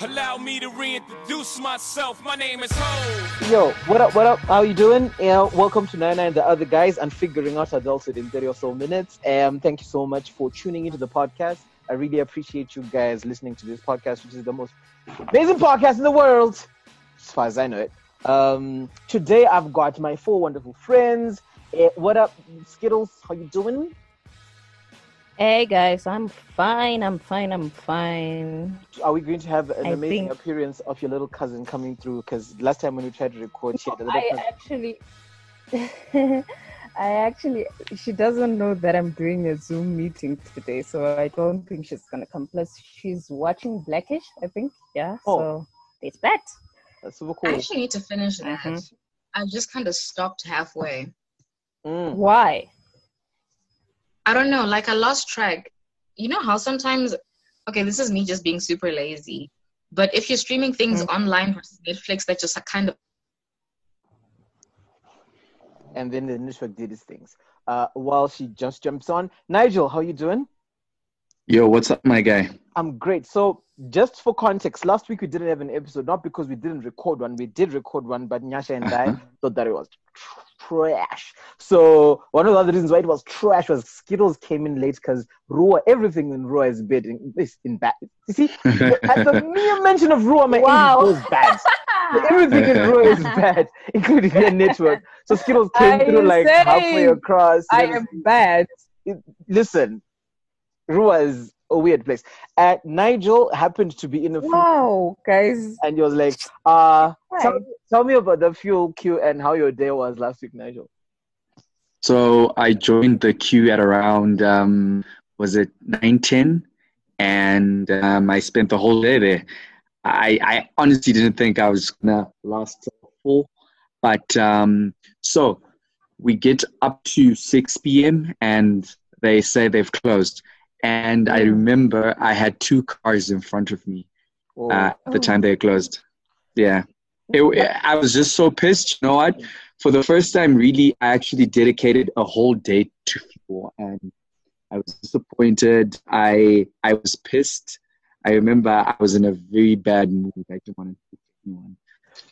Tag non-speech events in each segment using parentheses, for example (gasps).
Allow me to reintroduce myself. My name is Ho. Yo, what up, what up? How you doing? Yeah, welcome to Onai and the Other Guys and Figuring Out Adulthood in 30 or so minutes. Um, thank you so much for tuning into the podcast. I really appreciate you guys listening to this podcast, which is the most amazing podcast in the world, as far as I know it. Um, today I've got my four wonderful friends. Uh, what up, Skittles? How you doing? Hey guys, I'm fine. I'm fine. I'm fine. Are we going to have an I amazing think- appearance of your little cousin coming through? Because last time when we tried to record, she had a little I cousin. actually, (laughs) I actually, she doesn't know that I'm doing a Zoom meeting today, so I don't think she's gonna come. Plus, she's watching Blackish. I think, yeah. Oh. So it's that. That's super cool. I actually need to finish that. Mhm. I just kind of stopped halfway. Mm. Why? I don't know, like I lost track. You know how sometimes, okay, this is me just being super lazy. But if you're streaming things online versus Netflix, that just are kind of and then the network did its things. Uh, while she just jumps on, Nigel, how you doing? Yo, what's up, my guy? I'm great. So, just for context, last week we didn't have an episode, not because we didn't record one. We did record one, but Nyasha and I uh-huh. thought that it was trash. So, one of the other reasons why it was trash was Skittles came in late because Ruwa, everything in Ruwa is bad. In, is in bad. You see, (laughs) at the mere mention of Ruwa, my Wow. English goes bad. Everything in Ruwa is (laughs) bad, including your network. So Skittles came Are through you like halfway across. I am bad. listen, Ruwa is a weird place. Uh, Nigel happened to be in the fuel, Wow, guys. and he was like, uh, tell, tell me about the fuel queue and how your day was last week, Nigel. So I joined the queue at around um, was it nine ten, and um, I spent the whole day there. I, I honestly didn't think I was gonna last till full, but um, so we get up to six p.m. and they say they've closed. And I remember I had two cars in front of me Oh, uh, at the Oh. time they closed. Yeah. It, I was just so pissed. You know what? For the first time, really, I actually dedicated a whole day to fuel, and I was disappointed. I I was pissed. I remember I was in a very bad mood. I didn't want to talk to anyone.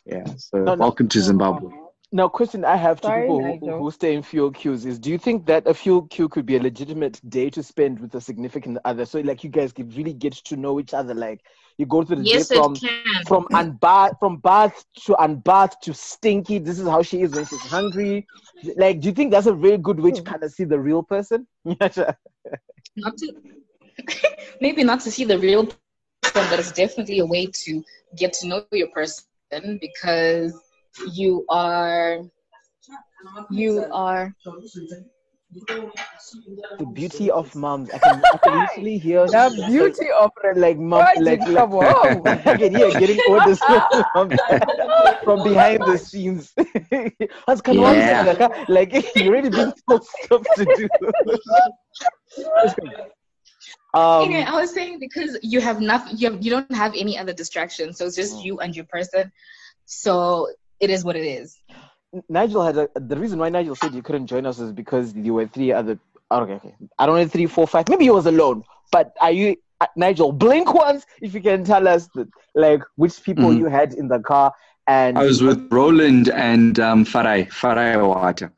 Yeah. So No, no. welcome to Zimbabwe. Now, question I have to Sorry, people who, Nigel. who stay in fuel queues is: Do you think that a fuel queue could be a legitimate day to spend with a significant other? So, like, you guys could really get to know each other. Like, you go through the yes, day from can. from (laughs) unbath from bath to unbath to stinky. This is how she is when she's hungry. Like, do you think that's a very good way to hmm. kind of see the real person? (laughs) not to (laughs) maybe not to see the real person, but it's definitely a way to get to know your person because you are you are the beauty of moms. I can, I can literally hear The beauty of like mom, like, did you like come on? (laughs) I can hear getting orders (laughs) from, from behind the scenes. (laughs) That's kind of Yeah. like you already been told stuff to do. um, Anyway, I was saying because you have nothing, you have, you don't have any other distractions, so it's just you and your person. So it is what it is. Nigel had a, the reason why Nigel said you couldn't join us is because you were three other. oh, Okay, okay. I don't know three, four, five. Maybe he was alone. But are you uh, Nigel? Blink once if you can tell us that, like which people Mhm. you had in the car and. I was with Roland and um, Farai Farai Wata.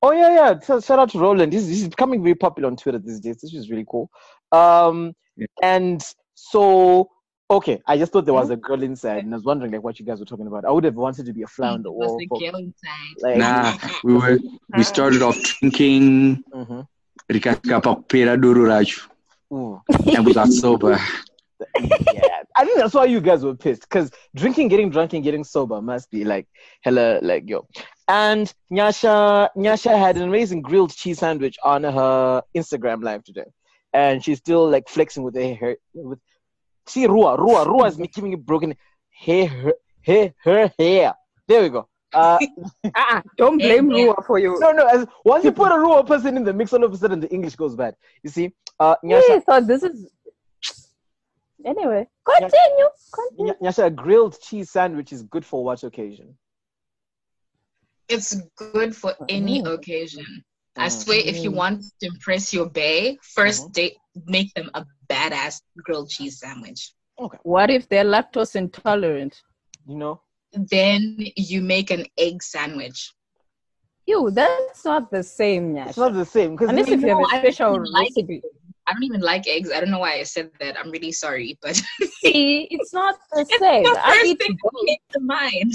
Oh yeah, yeah. So, shout out to Roland. This, this is becoming very popular on Twitter these days. This is really cool. Um, Yeah. and so okay, I just thought there was a girl inside, and I was wondering like what you guys were talking about. I would have wanted to be a fly on the It was wall. the for- girl inside. like, Nah, (laughs) we were we started off drinking. mhm. Rikafika pakupera doro racho, Ooh. and we got sober. (laughs) yeah, I think that's why you guys were pissed because drinking, getting drunk, and getting sober must be like hella like yo. And Nyasha, Nyasha had an amazing grilled cheese sandwich on her Instagram live today, and she's still like flexing with her hair. With see Ruwa, Ruwa, Ruwa is making it broken hair, her, hair, her hair. There we go. Uh, (laughs) Ah, don't blame Yeah. Ruwa for you. no, no. As, once you put a Ruwa person in the mix, all of a sudden the English goes bad. You see, uh, Nyasha, Yeah, so this is. Anyway, continue. continue. Nyasha, a grilled cheese sandwich is good for what occasion? It's good for any Mm. occasion. I Mm. swear, if you Mm. want to impress your bae, 1st Mhm. date, make them a badass grilled cheese sandwich. Okay. What if they're lactose intolerant? You know, Then you make an egg sandwich. Ew, that's not the same, Yet. it's not the same because Unless if you have No, a I special don't like recipe. I don't even like eggs. I don't know why I said that. I'm really sorry, but (laughs) See, it's not the it's same. the I first eat thing both. that came to mind.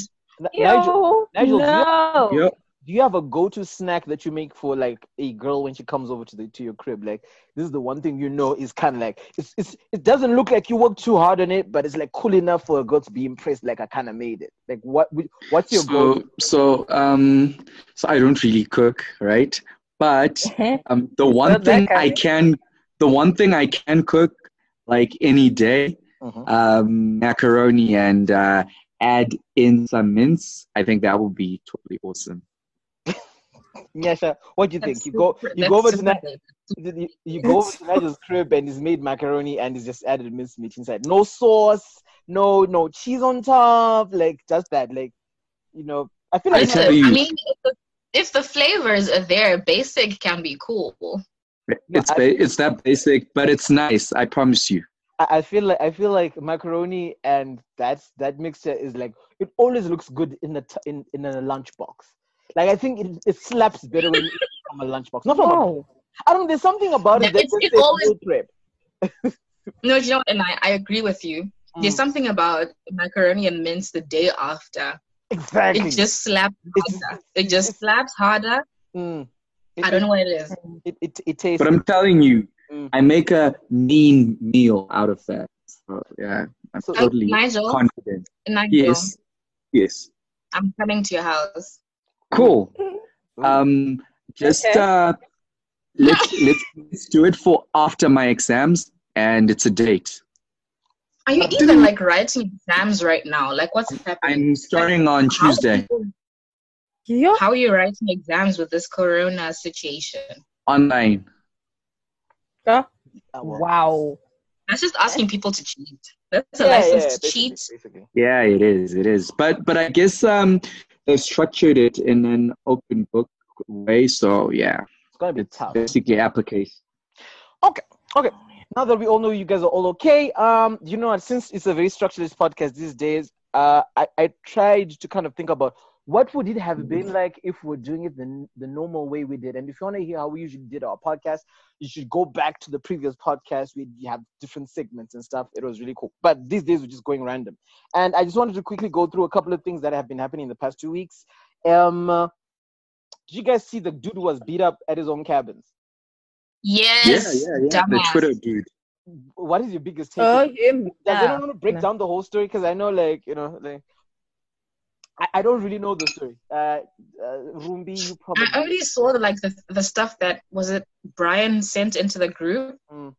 Nigel, Ew, Nigel, do you- no. Yep. Do you have a go-to snack that you make for like a girl when she comes over to the to your crib? Like this is the one thing you know is kind of like it's, it's it doesn't look like you work too hard on it, but it's like cool enough for a girl to be impressed. Like I kind of made it. Like what what's your So, go? so, um, so I don't really cook, right? But (laughs) um, the one thing I can, the one thing I can cook, like any day, Mhm. um, macaroni and uh, add in some mince. I think that would be totally awesome. Nyasha, what do you think? You go you go over to super you, you go over to Nigel's (laughs) crib and he's made macaroni and he's just added minced meat inside. No sauce, no no cheese on top, like just that. Like you know, I feel like If tell the- you- I mean, if the, if the flavors are there, basic can be cool. It's ba- it's that basic, but it's nice. I promise you. I I feel like I feel like macaroni and that's that mixture is like it always looks good in the t- in in a lunchbox. Like I think it, it slaps better when you eat it from a lunchbox. Not from a, No. I don't. There's something about it that it's- it's always- meal prep. No, (laughs) you know, and I, I agree with you. There's Mm, something about macaroni and mince the day after. exactly. It just slaps harder. It just slaps harder. Mm. It, I don't know what it is. It it, it tastes. But I'm telling you, Mm. I make a mean meal out of that. So yeah, I'm So- totally Nigel, confident. Nigel, Yes, yes. I'm coming to your house. Cool. (laughs) Um, just Okay. uh, let's let's let's do it for after my exams, and it's a date. Are you even like writing exams right now? Like, what's happening? I'm starting on How Tuesday people- Yeah. How are you writing exams with this corona situation? online. Ah. Wow. That's just asking people to cheat. That's a Yeah, license yeah, to cheat. basically. Yeah, it is. It is. But but I guess um they've structured it in an open book way. So yeah, It's gonna be it's tough. basically application. Okay, okay. Now that we all know you guys are all okay, um, you know, since it's a very structured podcast these days, uh, I, I tried to kind of think about what would it have been like if we're doing it the, the normal way we did. And if you want to hear how we usually did our podcast, you should go back to the previous podcast. We have different segments and stuff. It was really cool. But these days we're just going random. And I just wanted to quickly go through a couple of things that have been happening in the past two weeks. Um, uh, did you guys see the dude was beat up at his own cabins? Yes, Yeah, yeah, yeah. The. Twitter dude. What is your biggest take? Oh, him. Does Yeah. anyone want to break No. down the whole story? Because I know, like, you know, like, I, I don't really know the story. Uh, uh Rumbi, you probably. I already saw the like the the stuff that was it Brian sent into the group Mm.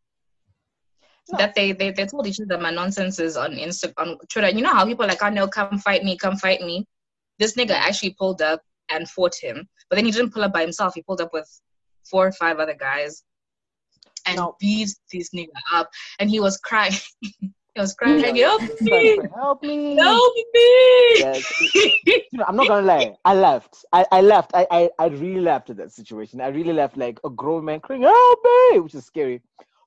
No. that they, they they told each other my nonsenses on Insta on Twitter. You know how people are like, oh know, come fight me, come fight me. This nigga actually pulled up and fought him, but then he didn't pull up by himself. He pulled up with four or five other guys and No. beat this nigga up, and he was crying. (laughs) he was crying, Yeah. help me, Help me! help me. Yes. You know, I'm not gonna lie. I left. I, I laughed. I, I I really left at that situation. I really left like a grown man crying, "Help me!" which is scary.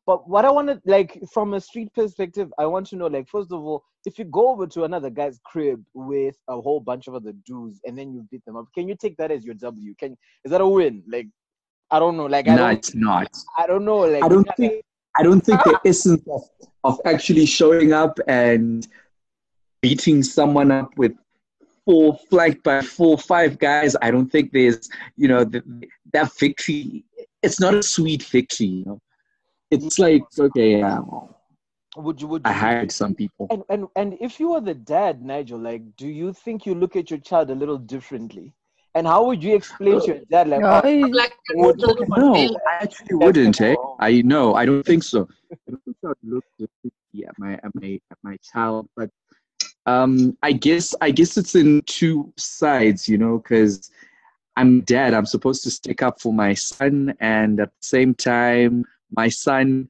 But what I wanted, like, from a street perspective, I want to know, like, first of all, if you go over to another guy's crib with a whole bunch of other dudes and then you beat them up, can you take that as your W? Can is that a win? Like, I don't know. Like, I No, don't, it's not. I don't know. Like, I don't kinda- think I don't think the essence of, of actually showing up and beating someone up with four flanked by four five guys. I don't think there's you know the, that victory. It's not a sweet victory. You know, it's like okay, yeah, Would you? Would I you? hired some people. And and and if you were the dad, Nigel, like, do you think you look at your child a little differently? And how would you explain to your dad, like, Oh, oh, Like, Would- No, I actually wouldn't. Eh? I know. I don't think so. I don't think I would look differently at my at my at my child, but um, I guess I guess it's in two sides, you know, because I'm dad. I'm supposed to stick up for my son, and at the same time, my son,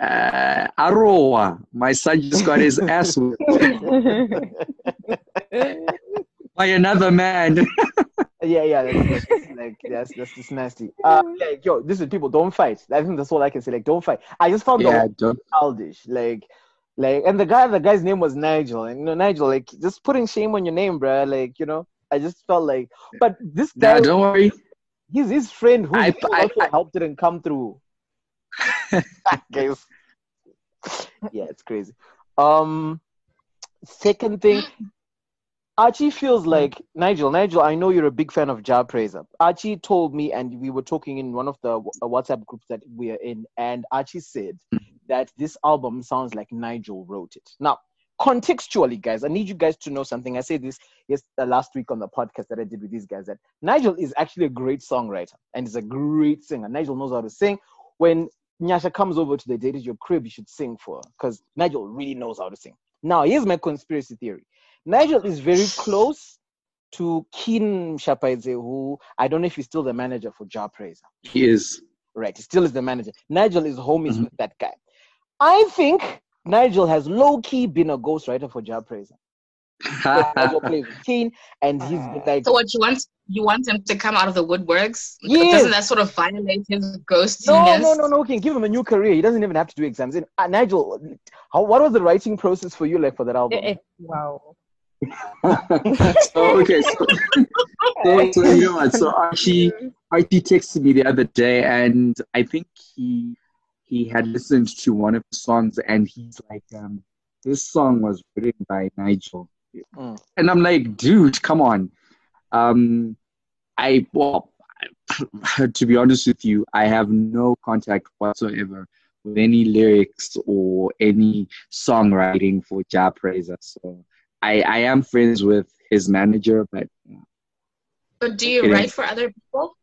uh, Aroa, my son just got his ass whipped (laughs) by another man. (laughs) yeah, yeah, that's, (laughs) that's like that's that's just nasty. Uh, like, yo, this is people, don't fight. I think that's all I can say. Like, don't fight. I just found the yeah, don't. childish. Like, Like, and the guy, the guy's name was Nigel, and you know, Nigel, like, just putting shame on your name, bruh. Like, you know, I just felt like, but this guy, Nah, don't worry. he's his friend who I- I- also I- helped didn't come through. (laughs) Yeah, it's crazy. Um, second thing, Archie feels like Nigel. Nigel, I know you're a big fan of Jah Prayzah. Archie told me, and we were talking in one of the WhatsApp groups that we are in, and Archie said that this album sounds like Nigel wrote it. Now, contextually, guys, I need you guys to know something. I said this yes uh, last week on the podcast that I did with these guys that Nigel is actually a great songwriter and is a great singer. Nigel knows how to sing. When Nyasha comes over to the date at your crib, you should sing for her because Nigel really knows how to sing. Now, here's my conspiracy theory. Nigel is very (sighs) close to Keen Shapaidze, who I don't know if he's still the manager for Jah Prayzah. He is. Right, he still is the manager. Nigel is homies Mhm. with that guy. I think Nigel has low key been a ghostwriter for Jah Prayzah. (laughs) Nigel plays with Keen, and he's been like, So what you want? You want him to come out of the woodworks? Yes. Doesn't that sort of violate his ghostiness? no, no, no, no, we can give him a new career. He doesn't even have to do exams. And, uh, Nigel, how, what was the writing process for you like for that album? Eh, eh, wow. (laughs) so okay, so, so, so you know what? So Archie Archie texted me the other day, and I think he he had listened to one of the songs, and he's like, um, "This song was written by Nigel," Mm. and I'm like, "Dude, come on." Um, I well, (laughs) to be honest with you, I have no contact whatsoever with any lyrics or any songwriting for Jah Prayzah, so. I, I am friends with his manager, but But do you write for other people?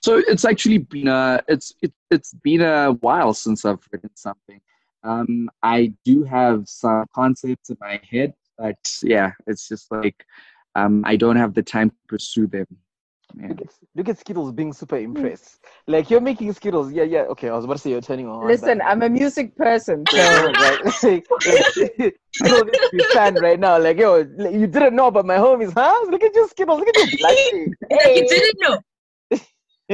so it's actually been a it's it, it's been a while since I've written something. Um, I do have some concepts in my head, but yeah, it's just like um, I don't have the time to pursue them. Yeah. Look at, look at Skittles being super impressed. Like, you're making Skittles. Yeah, yeah. Okay, I was about to say you're turning on. Listen, but- I'm a music person, so (laughs) right. (laughs) like, like, (laughs) Skittles needs be fan right now. Like, yo, like, you didn't know about my homies, huh? Look at you, Skittles. Look at you blushing. Like you didn't know.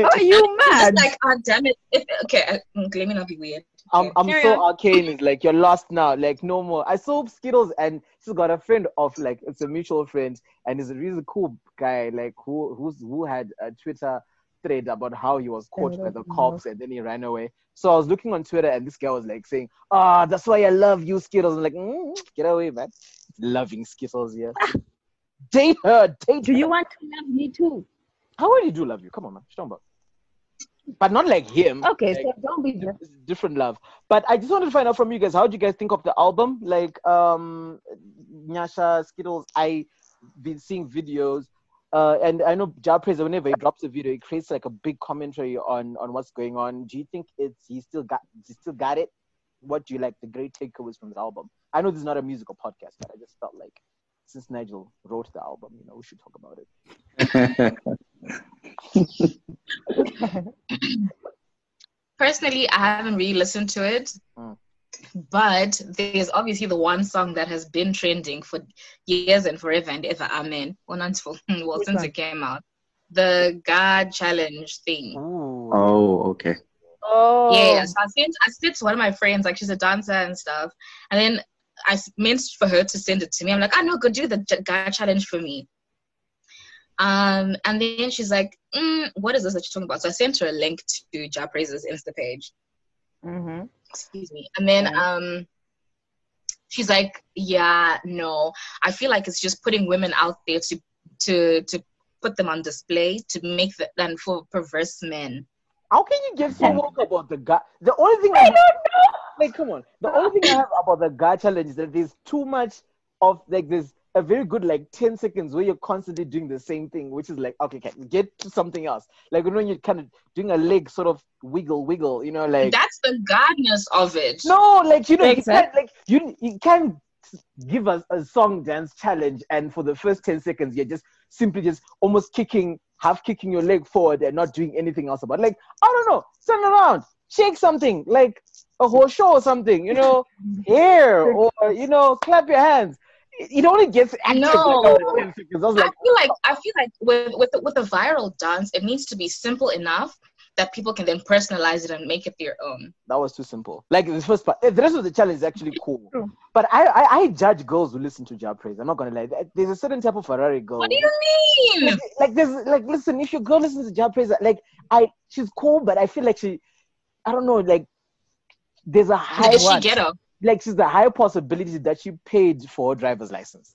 are you mad? It's like, oh damn it. If, okay, I, mm, let me not be weird. I'm, I'm carry so on. arcane. It's like you're lost (laughs) now. Like no more. I saw Skittles, and she's got a friend of like it's a mutual friend, and he's a really cool guy. Like who who's who had a Twitter thread about how he was caught by the cops and then he ran away. So I was looking on Twitter, and this guy was like saying, "Ah, that's why I love you, Skittles." I'm like, mm, get away, man. Loving Skittles, yeah. (laughs) date her, date. Do her. you want to love me too? I already do love you. Come on, man. You about? But not like him. Okay, Like, so don't be di- different love. But I just wanted to find out from you guys, how do you guys think of the album? Like um Nyasha, Skittles, I been seeing videos. Uh, and I know Jah Prayzah, whenever he drops a video, he creates like a big commentary on on what's going on. Do you think it's he still got he still got it? What do you like the great takeaways from the album? I know this is not a musical podcast, but I just felt like since Nigel wrote the album, you know, we should talk about it. (laughs) Personally, I haven't really listened to it. Mm. But there's obviously the one song that has been trending for years and forever and ever. Amen. Well, not for, well Which since one? it came out. The God Challenge thing. Ooh. oh, okay. Oh, Yeah, so I sent I sent to one of my friends, like she's a dancer and stuff, and then I meant for her to send it to me. I'm like, I know, go do the God challenge for me. Um, and then she's like, mm, what is this that you're talking about? So I sent her a link to Jah Prayzah's Insta page. hmm Excuse me. And then um, she's like, yeah, no, I feel like it's just putting women out there to to to put them on display to make them for perverse men. How can you get so woke about the guy? The only thing I, don't know. Like, come on. The only thing I have about the guy challenge is that there's too much of like there's a very good like 10 seconds where you're constantly doing the same thing, which is like okay, okay get to something else. Like when you're kind of doing a leg sort of wiggle, wiggle, you know, like That's the godness of it. no, like you know, you can't like you you can't give us a song dance challenge and for the first 10 seconds you're just simply just almost kicking half kicking your leg forward and not doing anything else about it. like I don't know, turn around, shake something, like a horse show or something, you know, (laughs) hair or you know, clap your hands. It it only gets active No. like after 10 seconds. I was I feel like I feel like with with the, with a viral dance, it needs to be simple enough that people can then personalize it and make it their own. That was too simple. Like the first part, the rest of the challenge is actually cool. But I, I, I judge girls who listen to Jah Prayzah. I'm not gonna lie. There's a certain type of Ferrari girl. What do you mean? Like there's like listen, if your girl listens to Jah Prayzah, like I, she's cool, but I feel like she, I don't know, like there's a high Did she what? Get up? like she's the high possibility that she paid for her driver's license.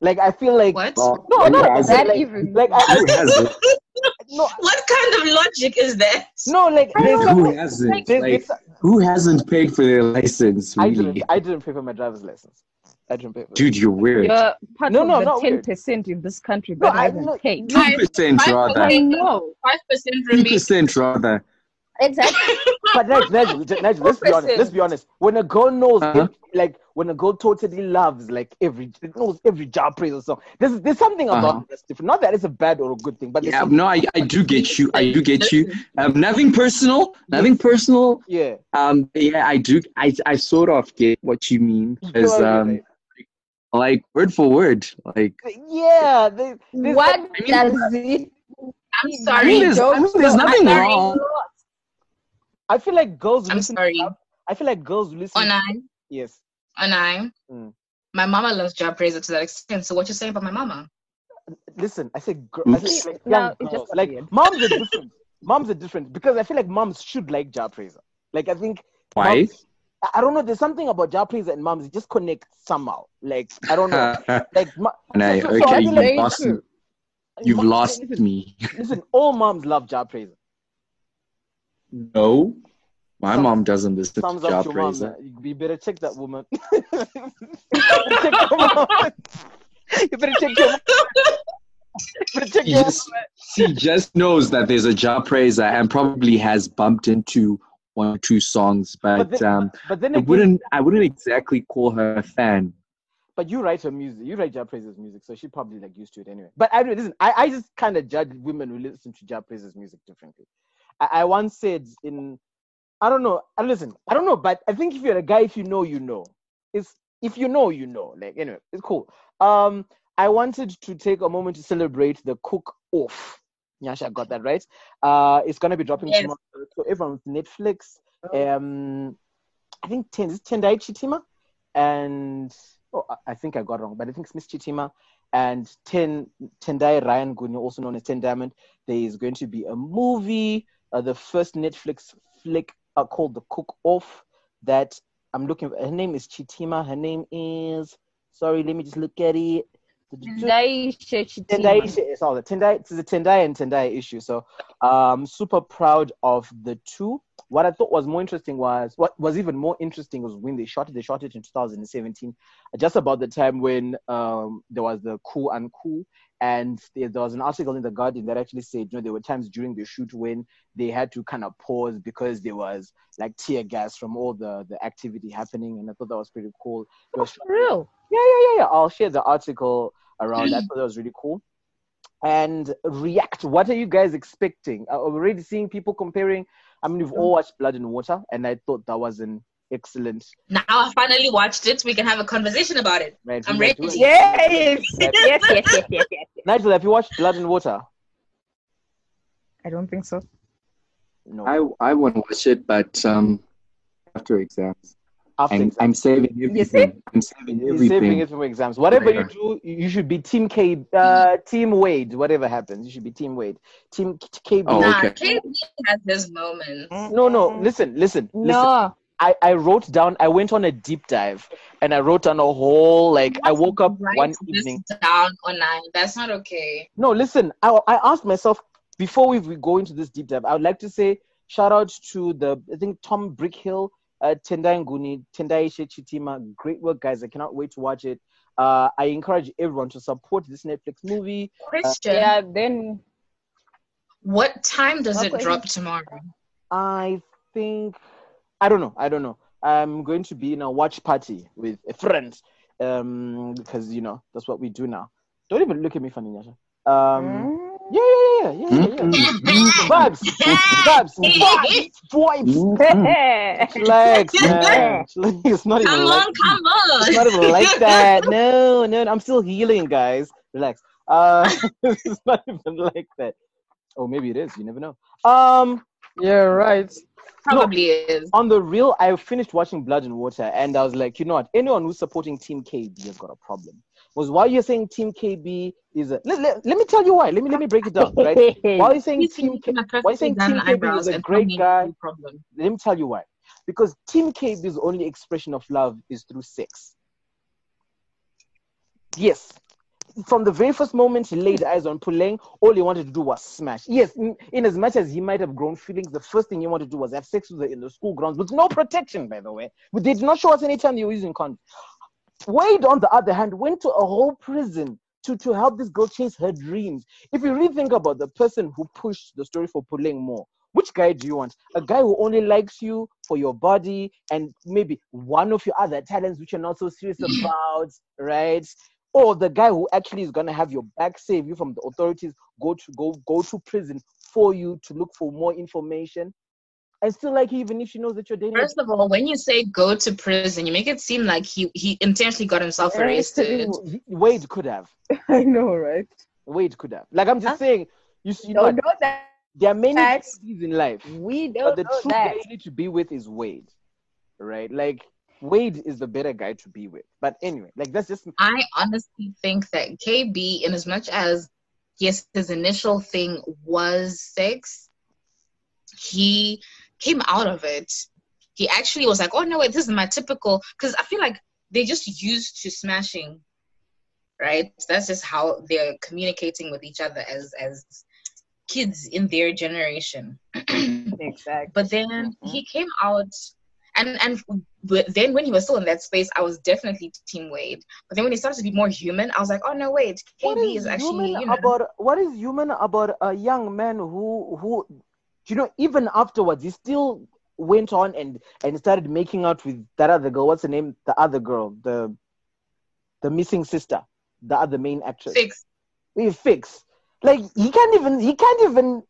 Like I feel like What? Well, no, who no, That it? like, even like I, Who I has it? no, What kind of logic is that? no, like Who some, hasn't? there's, Like, who hasn't paid for their license? I Really, didn't, I didn't pay for my driver's license. I didn't pay for it. dude, you're weird. You're part No, of no, the not ten percent in this country No, I- haven't no, paid. Two percent rather. I know. Five percent Two percent rather. Exactly. (laughs) But Nigel, Nigel, Nigel, let's be honest. Let's be honest. When a girl knows, Uh-huh. ev- like when a girl totally loves, like every knows every Jah Prayzah song. There's there's something about Uh-huh. it that's different. Not that it's a bad or a good thing, but Yeah, no, I, I do get you. I do get you. Um, nothing personal. Nothing personal. yeah. Um, yeah, I do. I, I sort of get what you mean. Because, Totally um, like word for word, like Yeah. They, there's What like- I mean- does it? I'm I mean, sorry. there's, I mean, there's nothing I'm wrong. I feel like girls. I'm listen sorry. To, I feel like girls listen. On I, yes. on I. Mm. My mama loves Jah Prayzah to that extent. So what you saying about my mama? Listen, I said, gr- I said like, No, young just like moms are different. (laughs) moms are different because I feel like moms should like Jah Prayzah. Like I think Why? moms- I- I don't know. There's something about Jah Prayzah and moms. It just connects somehow. Like I don't know. (laughs) Like ma- Nay, so- so I okay, feel you like, lost, you've Moms- lost listen, me. Listen, all moms love Jah Prayzah. No, my Thumbs- mom doesn't listen to Thumbs job mom. praiser. You- better check that woman. (laughs) you better check your mom. You better check your mom. You check She your just, she just knows that there's a Jah Prayzah and probably has bumped into one or two songs, but, But then- um, But then I again, wouldn't I wouldn't exactly call her a fan. But you write her music. You write Jah Prayzah's music, so she probably like used to it anyway. But I listen. I, I just kind of judge women who listen to Jah Prayzah's music differently. I, I once said in, I don't know. I listen. I don't know, but I think if you're a guy, if you know, you know. It's if you know, you know. Like anyway, it's cool. Um, I wanted to take a moment to celebrate the cook off. Nyasha got that right. Uh, it's gonna be dropping Yes. tomorrow. So everyone with Netflix. Um, I think ten is Tendai Chitima, and oh, I- think I got it wrong, but I think it's Miss Chitima and Ten Tendai Ryan Guni, also known as Ten Diamond. There is going to be a movie, uh, the first Netflix flick uh, called The Cook Off. That I'm looking. for. Her name is Chitima. Her name is. Sorry, let me just look at it. Tendaiishe Chitima. Tendai issue. It's all the Tendai. It's a Tendai and Tendai issue. So, um, super proud of the two. What I thought was more interesting was what was even more interesting was when they shot it. They shot it in 2017, just about the time when um there was the coup and coup, and there, was an article in the Guardian that actually said you know there were times during the shoot when they had to kind of pause because there was like tear gas from all the the activity happening, and I thought that was pretty cool. It was oh, For real. yeah, yeah, yeah, yeah. I'll share the article around that. (gasps) Thought that was really cool. And react. What are you guys expecting? We're already seeing people comparing. I mean, we've all mm. watched Blood and Water, and I thought that was an excellent. Now I finally watched it. We can have a conversation about it. Right, I'm ready. Yes. (laughs) yes, yes, yes, yes, yes, yes. Nigel, have you watched Blood and Water? I don't think so. No. I I want to watch it, but um, after exams, After I'm, exams. I'm saving You everything. I'm saving He's everything. saving it for exams. Whatever you do, you should be Team K, uh, Team Wade. Whatever happens, you should be Team Wade. Team KB. Oh, nah, okay. KB has his moments. No, no. Listen, listen, listen. No. I, I wrote down, I went on a deep dive and I wrote down a whole, like, I woke up Write one this evening. down online. That's not okay. No, listen, I, I asked myself before we, we go into this deep dive, I would like to say shout out to the, I think, Tom Brickhill, uh, Tendai Nguni, Tendai Chitima. Great work, guys. I cannot wait to watch it. Uh, I encourage everyone to support this Netflix movie. Question: Yeah, then What time does it drop tomorrow? I think, I don't know, I don't know. I'm going to be in a watch party with a friend um, because, you know, that's what we do now. Don't even look at me funny, Nyasha. Um, Yeah, yeah, yeah, yeah, yeah, yeah. Vibes, vibes, vibes, vibes. Mm-mm. Man. It's not even Come like on, come on. it's not even like (laughs) that. No, no, I'm still healing, guys. Relax. Uh, (laughs) it's not even like that. Oh, maybe it is. You never know. Um, You're right. Probably is. on the real, I finished watching Blood and Water, and I was like, you know what? Anyone who's supporting Team KB has got a problem. Was why you're saying Team KB is a. Let, let, let me tell you why. Let me let me break it down. Right? (laughs) Why you saying Team? K- why you saying Team KB is a great guy? Problem. Let me tell you why. Because Team KB's only expression of love is through sex. Yes. From the very first moment he laid eyes on Puleng, all he wanted to do was smash. Yes, in, in as much as he might have grown feelings, the first thing he wanted to do was have sex with her in the school grounds with no protection, by the way. But they did not show us any time they were using condoms. Wade, on the other hand, went to a whole prison to, to help this girl chase her dreams. If you really think about the person who pushed the story for Puleng more, which guy do you want? A guy who only likes you for your body and maybe one of your other talents which you're not so serious (clears throat) about, right? Or the guy who actually is gonna have your back, save you from the authorities, go to go go to prison for you to look for more information, and still like even if she knows that you're dating. First of all, when you say go to prison, you make it seem like he, he intentionally got himself arrested. Wade could have. (laughs) I know, right? Wade could have. Like I'm just Huh? saying, you see, you know, know that. there are many That's- things in life, We don't but the know true that. guy you need to be with is Wade, right? Like Wade is the better guy to be with. But anyway, like that's just I honestly think that KB, in as much as yes, his initial thing was sex, he came out of it. He actually was like, "Oh no, wait, this is my typical." Because I feel like they just used to smashing, right? That's just how they're communicating with each other as as kids in their generation. (clears throat) Exactly. But then he came out, and and then when he was still in that space, I was definitely Team Wade. But then when he started to be more human, I was like, oh no, wait, what KB is, is actually human you know, about what is human about a young man who who you know even afterwards he still went on and and started making out with that other girl. What's the name? The other girl the the missing sister the other main actress. Fix. we fix. Like he can't even he can't even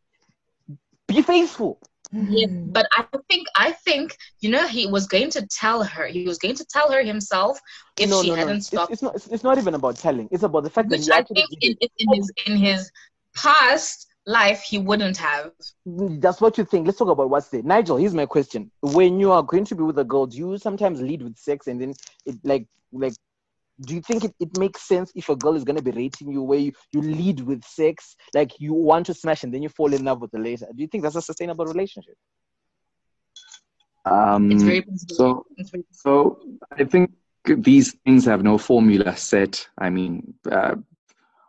be faithful Yeah, hmm. but I think I think you know he was going to tell her. He was going to tell her himself if no she no no hadn't it's, stopped. it's not it's, it's not even about telling it's about the fact that which he I think in, in his in his past life he wouldn't have. That's what you think. Let's talk about what's there. Nigel, here's my question. When you are going to be with a girl, do you sometimes lead with sex and then it like like do you think it, it makes sense if a girl is gonna be rating you where you, you lead with sex, like you want to smash and then you fall in love with the later? Do you think that's a sustainable relationship? Um, It's very possible. so It's very So I think these things have no formula set. I mean, uh,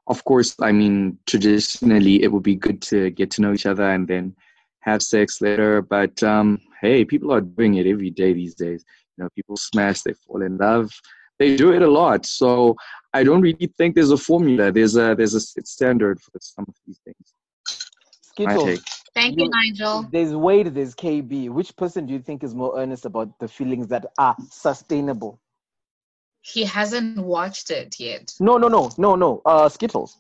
of course, I mean, traditionally it would be good to get to know each other and then have sex later. But um, hey, people are doing it every day these days. You know, people smash, they fall in love, they do it a lot. So I don't really think there's a formula. There's a there's a standard for some of these things. My Skittles. Thank you, You- Nigel. there's Wade, there's KB. Which person do you think is more earnest about the feelings that are sustainable? He hasn't watched it yet. No, no, no, no, no. Uh, Skittles.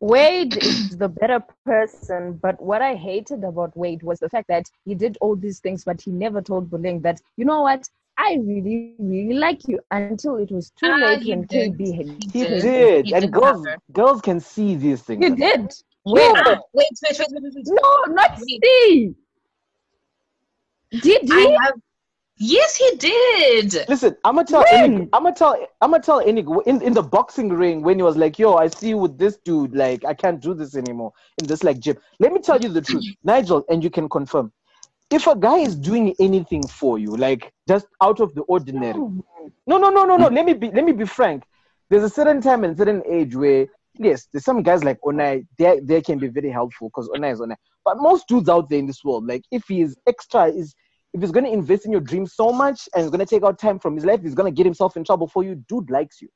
Wade is the better person, but what I hated about Wade was the fact that he did all these things, but he never told Puleng that, you know what, I really, really like you until it was too Ah, late he when did. KB had. He He did. did, He and did girls, have girls can see these things. He did. Yeah. Wait, Wait, wait, wait, wait, wait, wait. no, not Wait. Steve. Did he? Have. Yes, he did. Listen, I'm gonna tell When? I'm gonna tell I'm gonna tell any in in the boxing ring when he was like, "Yo, I see you with this dude. Like, I can't do this anymore in this like gym." Let me tell you the truth, (clears throat) Nigel, and you can confirm. If a guy is doing anything for you, like just out of the ordinary, no, no, no, no, no. Let me be let me be frank. There's a certain time and certain age where yes, there's some guys like Onai, they they can be very helpful because Onai is Onai. But most dudes out there in this world, like if he is extra, is if he's gonna invest in your dream so much and he's gonna take out time from his life, he's gonna get himself in trouble for you. Dude likes you.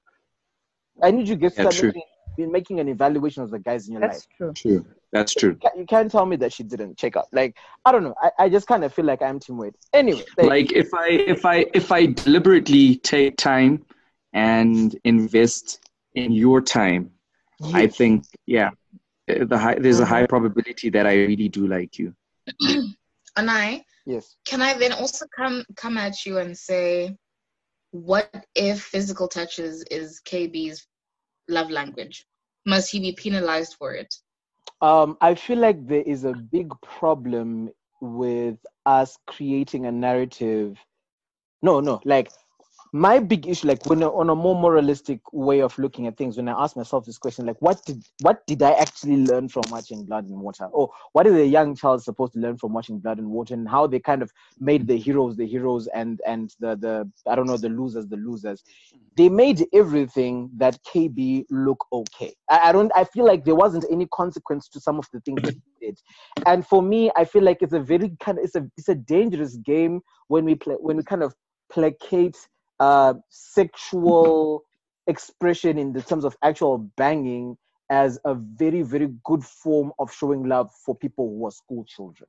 I need you guys to Yeah, start making, be making an evaluation of the guys in your life. That's true. True. That's true. You can't- You can't tell me that she didn't check out. Like I don't know. I, I just kind of feel like I'm Team Wade. Anyway, like, like if i if i if i deliberately take time and invest in your time i think yeah the high, there's a mm-hmm. high probability that i really do like you (clears throat) And I yes. can I then also come come at you and say, what if physical touches is KB's love language? must he be penalized for it? Um, I feel like there is a big problem with us creating a narrative. No, no, like my big issue, like when on a more moralistic way of looking at things, when I ask myself this question, like what did what did I actually learn from watching Blood and Water, or what is a young child supposed to learn from watching Blood and Water, and how they kind of made the heroes the heroes and and the the I don't know the losers the losers. They made everything that KB look okay. I, I don't. I feel like there wasn't any consequence to some of the things that he did, and for me, I feel like it's a very kind of it's a it's a dangerous game when we play when we kind of placate uh, sexual expression in the terms of actual banging as a very very good form of showing love for people who are school children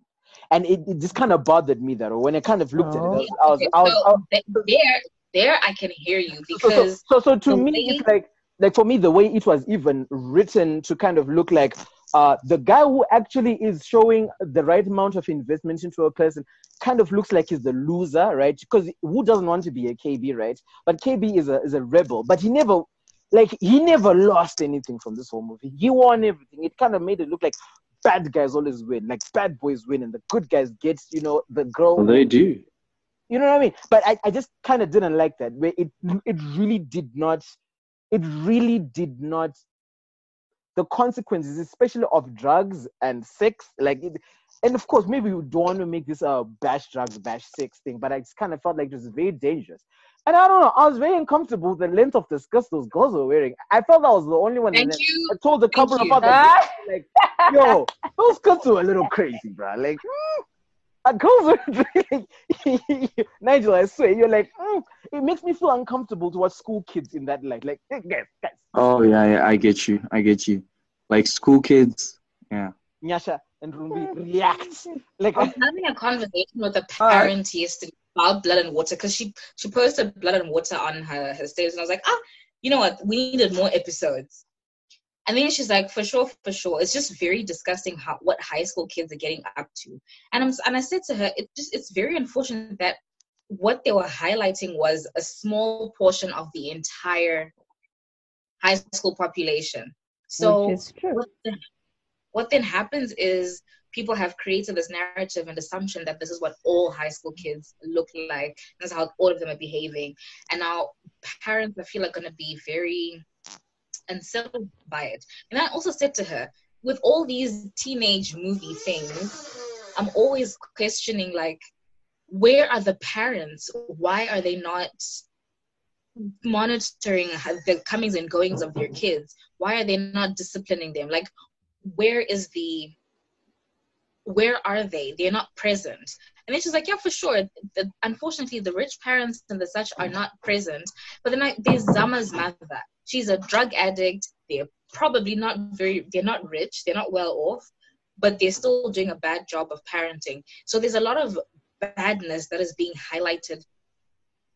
and it, it just kind of bothered me that when i kind of looked Oh. at it i was, I was, I was, so th- there, there, I can hear you so, so, because so, so to me way- it's like like for me the way it was even written to kind of look like uh, the guy who actually is showing the right amount of investment into a person kind of looks like he's the loser, right? Because who doesn't want to be a KB, right? But KB is a is a rebel, but he never like he never lost anything from this whole movie. He won everything. It kind of made it look like bad guys always win, like bad boys win, and the good guys get you know the girl. Well, they do. You know what I mean? But I, I just kind of didn't like that. Where it it really did not, it really did not. The consequences, especially of drugs and sex, like, it, and of course, maybe you don't want to make this a bash drugs, bash sex thing, but I just kind of felt like it was very dangerous. And I don't know, I was very uncomfortable with the length of the skirts those girls were wearing. I felt I was the only one. thank you. I told a couple of you. other Ah. (laughs) like, yo, those skirts were a little crazy, bro. Like, mm, uh, girls are Nigel, I swear, you're like, mm, it makes me feel uncomfortable to watch school kids in that light. Like, guys, guys, Oh yeah, yeah, I get you. I get you. Like school kids. Yeah. Nyasha and Rumbi react. Like, I was having a conversation with a parent yesterday about blood and water because she she posted blood and water on her her status and I was like, ah, you know what? We needed more episodes. And then she's like, for sure, for sure. It's just very disgusting how what high school kids are getting up to. And I'm and I said to her, it just it's very unfortunate that what they were highlighting was a small portion of the entire high school population. So what then, what then happens is people have created this narrative and assumption that this is what all high school kids look like. That's how all of them are behaving. And now parents, I feel, are going to be very unsettled by it. And I also said to her, with all these teenage movie things, I'm always questioning, like, where are the parents? Why are they not monitoring the comings and goings of their kids? Why are they not disciplining them? Like, where is the where are they? They're not present. And then she's like, yeah, for sure. The, unfortunately, the rich parents and the such are mm. not present. But then I, there's Zama's mother. She's a drug addict. They're probably not very, they're not rich. They're not well off, but they're still doing a bad job of parenting. So there's a lot of badness that is being highlighted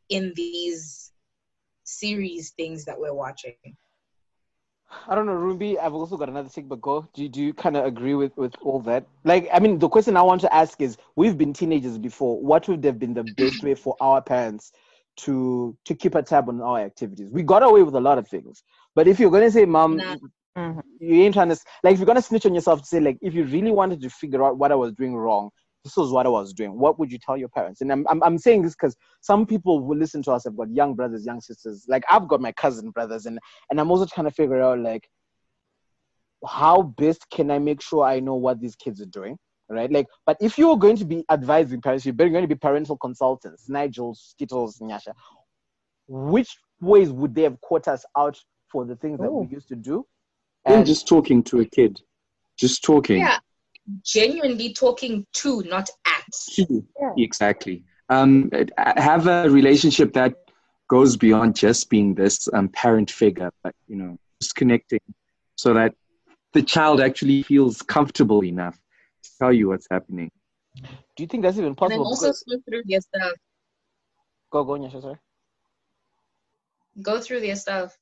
in these series things that we're watching. I don't know, Ruby. I've also got another thing, but go. Do you, do you kind of agree with with all that? Like, I mean, the question I want to ask is: We've been teenagers before. What would have been the best way for our parents to to keep a tab on our activities? We got away with a lot of things, but if you're gonna say, "Mom," Nah. Mhm. you ain't trying to like if you're gonna snitch on yourself to say like if you really wanted to figure out what I was doing wrong, this was what I was doing. What would you tell your parents? And I'm I'm, I'm saying this because some people who listen to us have got young brothers, young sisters. Like I've got my cousin brothers, and and I'm also trying to figure out like how best can I make sure I know what these kids are doing. Right, like, but if you're going to be advising parents, you're going to be parental consultants, Nigel, Skittles, Nyasha. Which ways would they have caught us out for the things that we Oh. used to do? Even And- just talking to a kid. Just talking. Yeah, genuinely talking to, not at. to. Yeah. Exactly. Um, have a relationship that goes beyond just being this um, parent figure, but you know, just connecting so that the child actually feels comfortable enough to tell you what's happening. Do you think that's even And then possible? also Because- go through their stuff. go, go, Nyasha, sorry. Go through their stuff.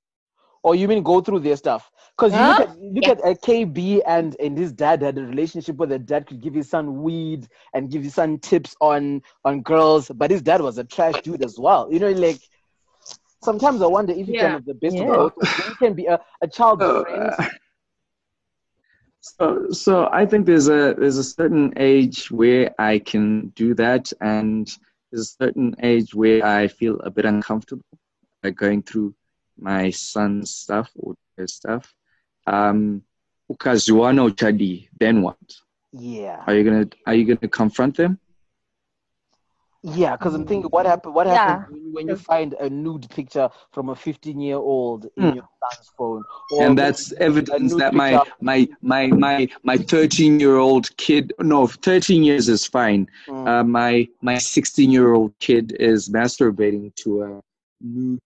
Or you mean go through their stuff? Because you look at you look Yeah. at uh, KB and and his dad had a relationship where the dad could give his son weed and give his son tips on on girls, but his dad was a trash dude as well. You know, like sometimes I wonder if you can Yeah. have the best Yeah. of both. You can be a, a child's Oh, friend So, so I think there's a there's a certain age where I can do that, and there's a certain age where I feel a bit uncomfortable like going through my son's stuff or his stuff. Um, ukaziwana uchadi, then what? Yeah. Are you gonna Are you gonna confront them? Yeah, because I'm thinking, what happened? What Yeah. when, when you find a nude picture from a 15 year old in Hmm. your son's phone? Or and that's evidence that my picture- my my my my 13 year old kid no 13 years is fine Mm. uh, my my 16 year old kid is masturbating to a nude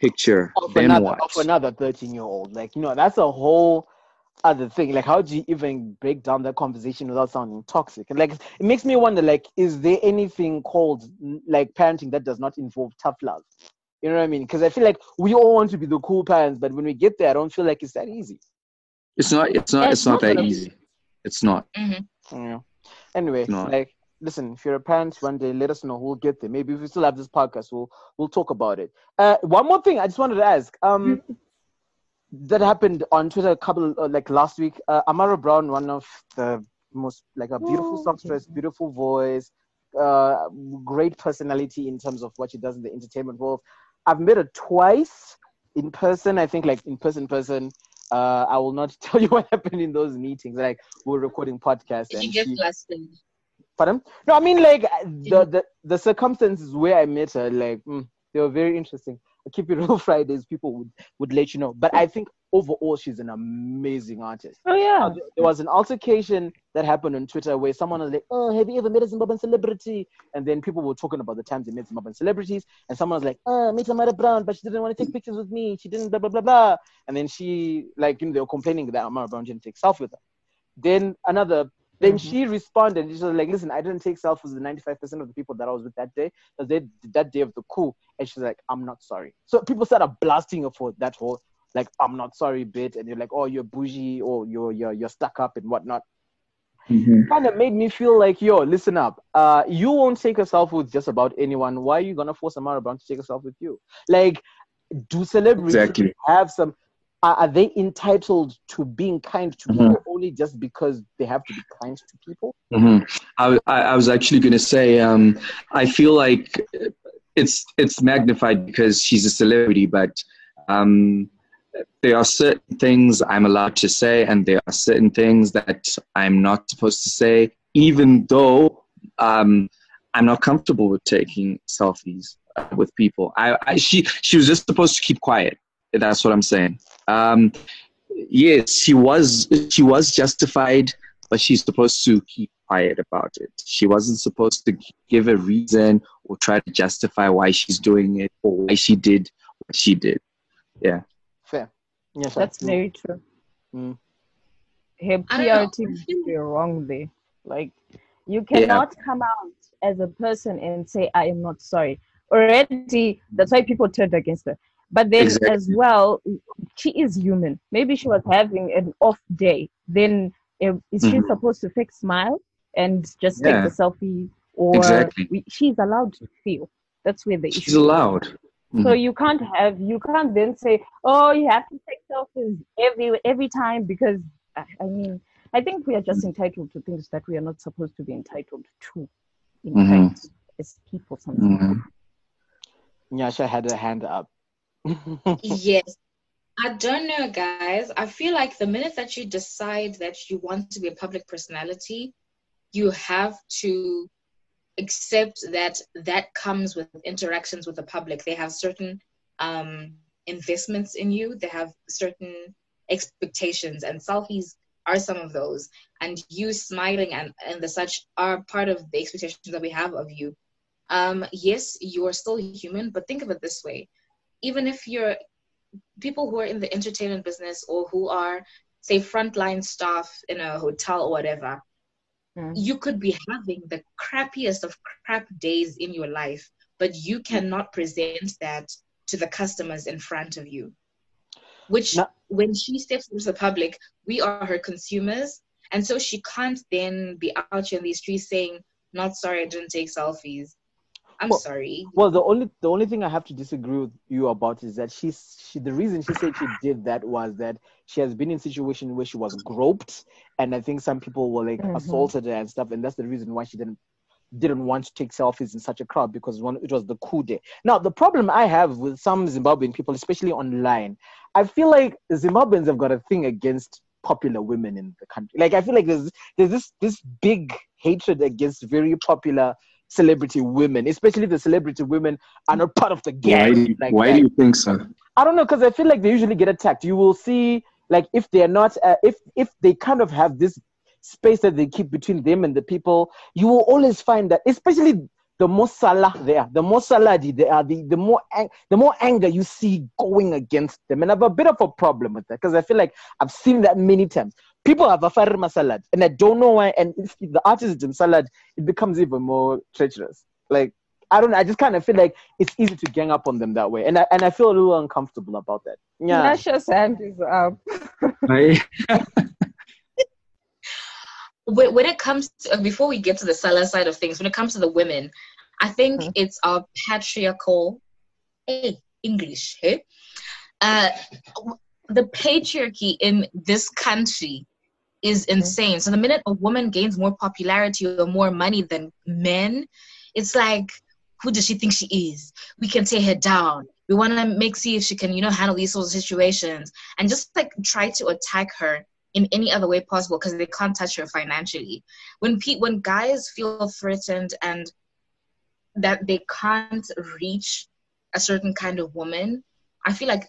picture of then another what of another 13 year old. Like, you know, that's a whole other thing. Like, how do you even break down that conversation without sounding toxic? And like, it makes me wonder, like, is there anything called like parenting that does not involve tough love? You know what I mean? Because I feel like we all want to be the cool parents, but when we get there, I don't feel like it's that easy. it's not it's not Yeah, it's it's not not that gonna easy it's not Yeah. Anyway, No. like, listen, if you're a parent one day, let us know. We'll get there. Maybe if we still have this podcast, we'll we'll talk about it. Uh, one more thing, I just wanted to ask. Um, (laughs) that happened on Twitter a couple uh, like last week. Uh, Ammara Brown, one of the most like a beautiful Oh. songstress, beautiful voice, uh, great personality in terms of what she does in the entertainment world. I've met her twice in person. I think like in person, person. Uh, I will not (laughs) tell you what happened in those meetings. Like we we're recording podcasts Did and get she- flustered? Pardon? No, I mean like the the, the circumstances where I met her, like mm, they were very interesting. Keep it (laughs) real Fridays. People would would let you know, but I think overall she's an amazing artist. Oh yeah. There was an altercation that happened on Twitter where someone was like, "Oh, have you ever met a Zimbabwean celebrity?" And then people were talking about the times they met Zimbabwean celebrities, and someone was like, "Oh, I met Ammara Brown, but she didn't want to take pictures with me. She didn't blah blah blah blah." And then she like you know they were complaining that Ammara Brown didn't take selfie with her. Then another. Then she responded. She was like, "Listen, I didn't take selfies with 95% of the people that I was with that day. Because they that day of the coup." And she's like, "I'm not sorry." So people started blasting her for that whole like I'm not sorry bit, and you're like, "Oh, you're bougie, or you're you're you're stuck up and whatnot." kind of made me feel like, yo, listen up. Uh, you won't take a selfie with just about anyone. Why are you gonna force Ammara Brown to take a selfie with you? Like, do celebrities Exactly. have some? Are, are they entitled to being kind to Mhm. people only just because they have to be kind to people? hmm I, I I was actually going to say um, I feel like it's it's magnified because she's a celebrity, but um, there are certain things I'm allowed to say, and there are certain things that I'm not supposed to say, even though um, I'm not comfortable with taking selfies uh, with people. I, I she she was just supposed to keep quiet. That's what I'm saying. Um, yes, she was she was justified but she's supposed to keep quiet about it. She wasn't supposed to give a reason or try to justify why she's doing it or why she did what she did. Yeah. Fair. Yes, That's very true. Mm. Her I don't. PR team is very wrong there. Like, you cannot come out as a person and say, I am not sorry. Already, that's why people turned against her. But then, Exactly. as well, she is human. Maybe she was having an off day. Then, uh, is she Mhm. supposed to fake smile and just Yeah. take the selfie? Or Exactly. we, she's allowed to feel. That's where the She's issue is. She's allowed. So Mhm. you can't have you can't then say, oh, you have to take selfies every every time because I I mean I think we are just entitled to things that we are not supposed to be entitled to. In Mhm. fact, as people sometimes. Mhm. Nyasha had her hand up. (laughs) Yes. I don't know, guys. I feel like the minute that you decide that you want to be a public personality, you have to accept that that comes with interactions with the public. They have certain um, investments in you, they have certain expectations, and selfies are some of those. And you smiling and, and the such are part of the expectations that we have of you. Um, yes, you are still human, but think of it this way even if you're people who are in the entertainment business or who are say frontline staff in a hotel or whatever Mm. you could be having the crappiest of crap days in your life but you cannot present that to the customers in front of you which No. when she steps into the public we are her consumers and so she can't then be out here in these streets saying not sorry i didn't take selfies I'm Well- sorry. Well, the only the only thing I have to disagree with you about is that she's she the reason she said she did that was that she has been in situation where she was groped, and I think some people were like Mhm. assaulted her and stuff, and that's the reason why she didn't didn't want to take selfies in such a crowd because one it was the coup day. Now the problem I have with some Zimbabwean people, especially online, I feel like Zimbabweans have got a thing against popular women in the country. Like I feel like there's there's this this big hatred against very popular celebrity women, especially the celebrity women are not part of the Why do you, like why that. do you think so? I don't know because I feel like they usually get attacked. You will see like if they're not uh, if if they kind of have this space that they keep between them and the people, you will always find that especially the more salah they are, the more saladi they are, the, the more ang- the more anger you see going against them. And I have a bit of a problem with that because I feel like I've seen that many times. People have a farima salad, and I don't know why. And if the artist is in salad, it becomes even more treacherous. Like I don't know. I just kind of feel like it's easy to gang up on them that way, and I and I feel a little uncomfortable about that. Yeah. Nyasha's hand is up. I, (laughs) when, when it comes to, uh, before we get to the seller side of things when it comes to the women i think Mhm. it's our patriarchal hey english hey uh the patriarchy in this country is mm-hmm. insane. So the minute a woman gains more popularity or more money than men it's like who does she think she is? We can tear her down. We want to make see if she can you know handle these sorts of situations and just like try to attack her in any other way possible because they can't touch her financially. When pe- when guys feel threatened and that they can't reach a certain kind of woman, I feel like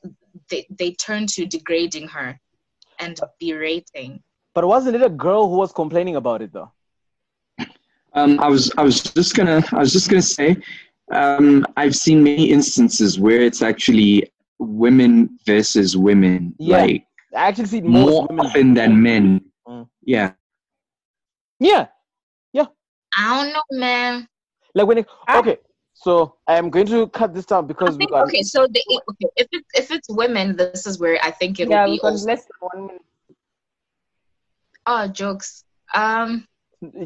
they, they turn to degrading her and berating. But wasn't it a girl who was complaining about it though? um, I was I was just gonna I was just gonna say, um, I've seen many instances where it's actually women versus women, Yeah. like I actually see more women. often than men. Mm. Yeah. Yeah, I don't know, man. like when it. Okay, so I am going to cut this down I because we think, got. okay, so the, okay, if it's if it's women, this is where I think it yeah, will be. because Also, less than one minute. oh, jokes. Um,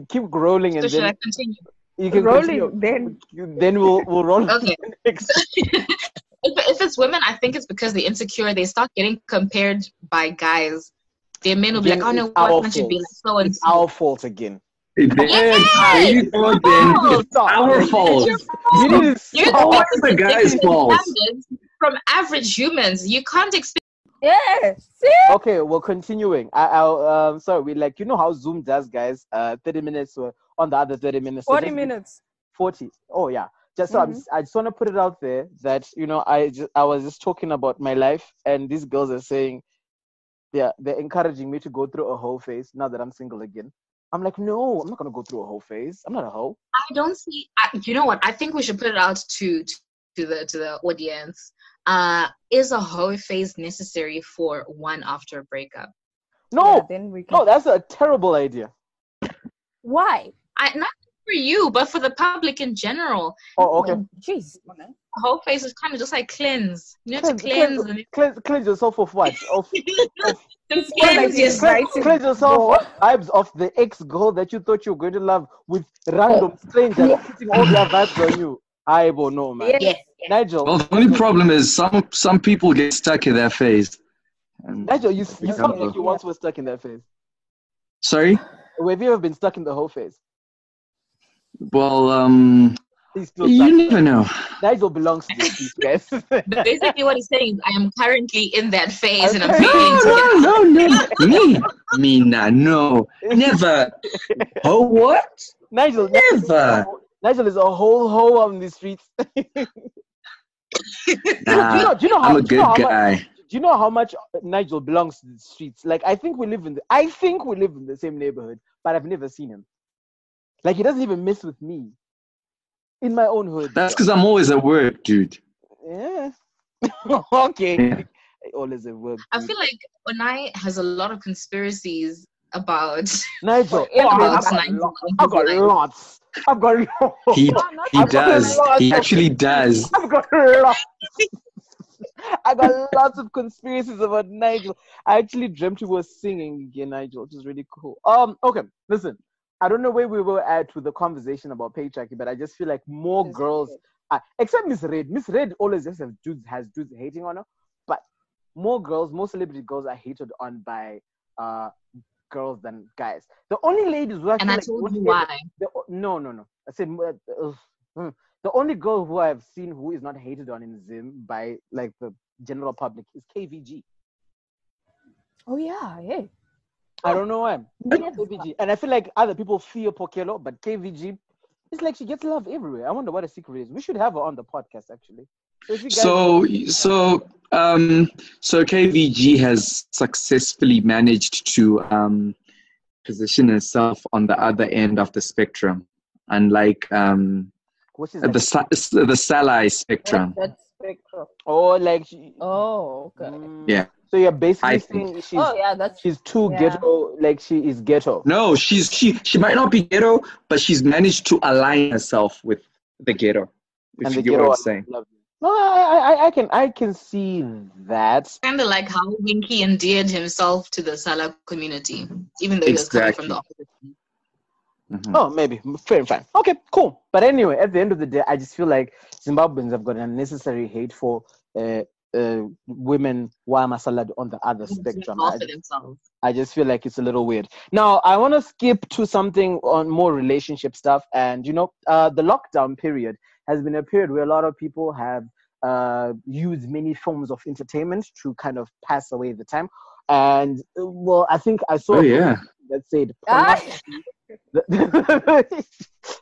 Keep rolling and so should I then continue? you can Rolling, continue. then You- Then we'll we'll roll. Okay. next. (laughs) if, if it's women, I think it's because they're insecure. They start getting compared by guys. Their men will be Then like, oh no, it's our why can't you be like so and It's so? our fault again. Then, there you fault. It's our fault. You need to You're stop. the guy's fault? from average humans. You can't expect. yeah, see, Okay, well, continuing. I, I'll um sorry. We like you know how Zoom does, guys. Uh, thirty minutes uh, on the other thirty minutes. So forty just- minutes. 40 oh yeah just so I'm, i just want to put it out there that you know i just i was just talking about my life and these girls are saying yeah they're encouraging me to go through a whole phase now that i'm single again i'm like no i'm not gonna go through a whole phase i'm not a hoe I don't see. I, you know what? I think we should put it out to to, to the to the audience. Uh, is a hoe phase necessary for one after a breakup? no Yeah, then we can. no that's a terrible idea Why? I not for you, but for the public in general. oh okay um, Jeez. Whole face is kind of just like cleanse. You have to cleanse, cleanse. cleanse, and cleanse, cleanse yourself of what of, (laughs) of to cleanse yourself. cleanse, yourself of vibes of the ex-girl that you thought you were going to love with random oh. strangers putting all their vibes on you i will know man Yes. Yeah, yeah. nigel Well, the only problem is some some people get stuck in their phase. And, Nigel, you, you sound like you once were stuck in that phase. sorry. Have you ever been stuck in the whole phase? Well, um, you stuck. never know. Nigel belongs to this piece, guys. Basically, what he's saying is, I am currently in that phase, and I'm Okay. trying to get No, no, (laughs) no, me, me, nah, no, never. (laughs) Oh, what? Nigel, Never. Nigel is a whole hoe on the streets. (laughs) do, you Nah, know, do you know how I'm a do you know good much- guy. do you know how much Nigel belongs to the streets? Like I think we live in the I think we live in the same neighborhood, but I've never seen him. Like he doesn't even mess with me. In my own hood. That's because I'm always at work, dude. yeah. (laughs) okay. Yeah. Always at work. I feel like Onai has a lot of conspiracies about (laughs) Nigel. (laughs) Yeah, oh, I've got Nigel lots. and I've got lots. I've got lots. He he I've does. lots He of- actually does. I've got lots. I got lots of conspiracies about Nigel. I actually dreamt he was singing again, Nigel, which is really cool. Um, okay, listen. I don't know where we were at with the conversation about patriarchy, but I just feel like more girls, uh, except Miss Red. Miss Red always just has dudes has dudes hating on her, but more girls, more celebrity girls are hated on by uh girls than guys. The only ladies who I And I like told you why. the, no, no, no. I said uh, uh, hmm. the only girl who I've seen who is not hated on in Zim by like the general public is KVG. Oh yeah, yeah. I don't know why. Never. KVG. And I feel like other people fear Pokelo, but KVG, it's like she gets love everywhere. I wonder what the secret is. We should have her on the podcast actually. So, guys So, so, um, so KVG has successfully managed to um, position herself on the other end of the spectrum, unlike um, which is the like, the Salai spectrum. What's that spectrum? oh, like she, Oh, okay. Mm. Yeah. So you're basically I think- saying she's Oh yeah, that's she's too Yeah. ghetto, like she is ghetto. No, she's she she might not be ghetto, but she's managed to align herself with the ghetto. If and you the get ghetto what I'm saying. No, I, I, I can, I can see that. Kind of like how Winky endeared himself to the Salah community, even though he was coming from the opposite. Mhm. Oh, maybe. Fair and fine. Okay, cool. But anyway, at the end of the day, I just feel like Zimbabweans have got an unnecessary hate for uh, uh, women while Masalad on the other spectrum. I, for themselves. I just feel like it's a little weird. Now, I want to skip to something on more relationship stuff. And, you know, uh, the lockdown period has been a period where a lot of people have uh, used many forms of entertainment to kind of pass away the time. And, uh, well, I think I saw Oh yeah. that said Ah. (laughs)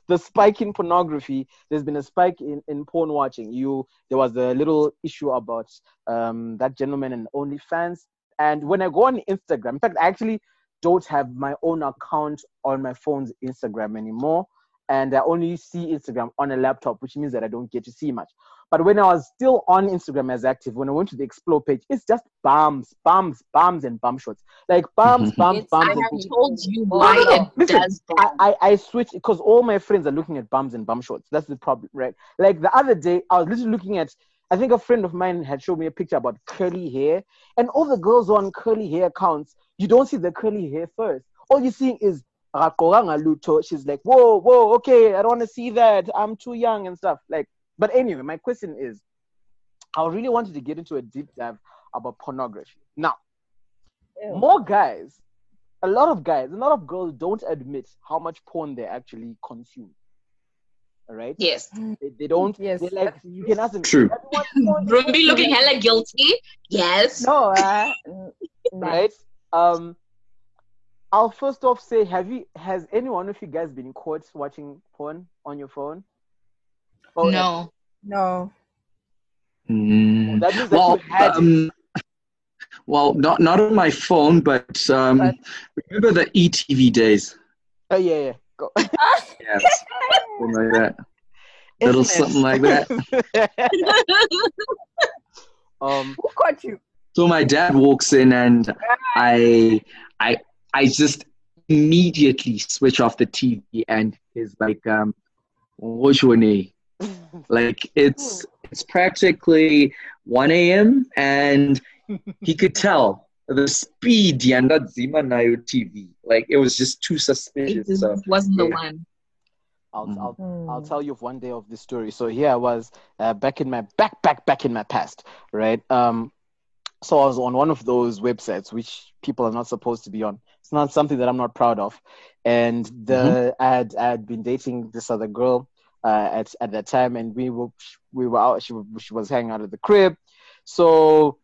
the, spike in pornography there's been a spike in, in porn watching. You there was a little issue about um, that gentleman and OnlyFans. And when I go on Instagram in fact I actually don't have my own account on my phone's Instagram anymore and I only see Instagram on a laptop which means that I don't get to see much but when I was still on Instagram as active when I went to the explore page it's just bums bums bums and bum shots like bums Mhm. (laughs) bums bums I and have told you why no, no. it Listen, does I, that. I, I switched because all my friends are looking at bums and bum shorts. That's the problem, right? Like the other day, I was literally looking at. I think a friend of mine had showed me a picture about curly hair, and all the girls on curly hair accounts, you don't see the curly hair first. All you're seeing is Rakoranga Luto. She's like, whoa, whoa, okay, I don't want to see that. I'm too young and stuff. Like, but anyway, my question is, I really wanted to get into a deep dive about pornography. Now, Ew. more guys, a lot of guys, a lot of girls don't admit how much porn they actually consume. All right? Yes. They, they don't. Yes, They like you can ask them. True. "Everyone (laughs) porn Rumbi looking porn," hella guilty. Yes. No, uh, no. (laughs) Right? Um, I'll first off say, have you? Has any one of you guys been caught watching porn on your phone? Oh, No. no. Mm. That means that Well, you had. um, well, not not on my phone, but um, But- remember the ETV days? Oh yeah, yeah. Go. (laughs) Yeah, something like that. (laughs) Little it? something like that. (laughs) um, Who caught you? So my dad walks in, and I, I, I just immediately switch off the TV, and he's like, um, "Which one?" eh?" Like it's it's practically 1 a.m. and he could tell the speed yandadzima nayo TV. Like it was just too It suspicious. just So wasn't the one. I'll, Mhm. I'll. I'll tell you of one day of this story. So here I was uh, back in my back back back in my past, right? Um, so I was on one of those websites which people are not supposed to be on. It's not something that I'm not proud of, and the I had I had been dating this other girl uh, at at that time, and we were we were out. She she was hanging out at the crib, so.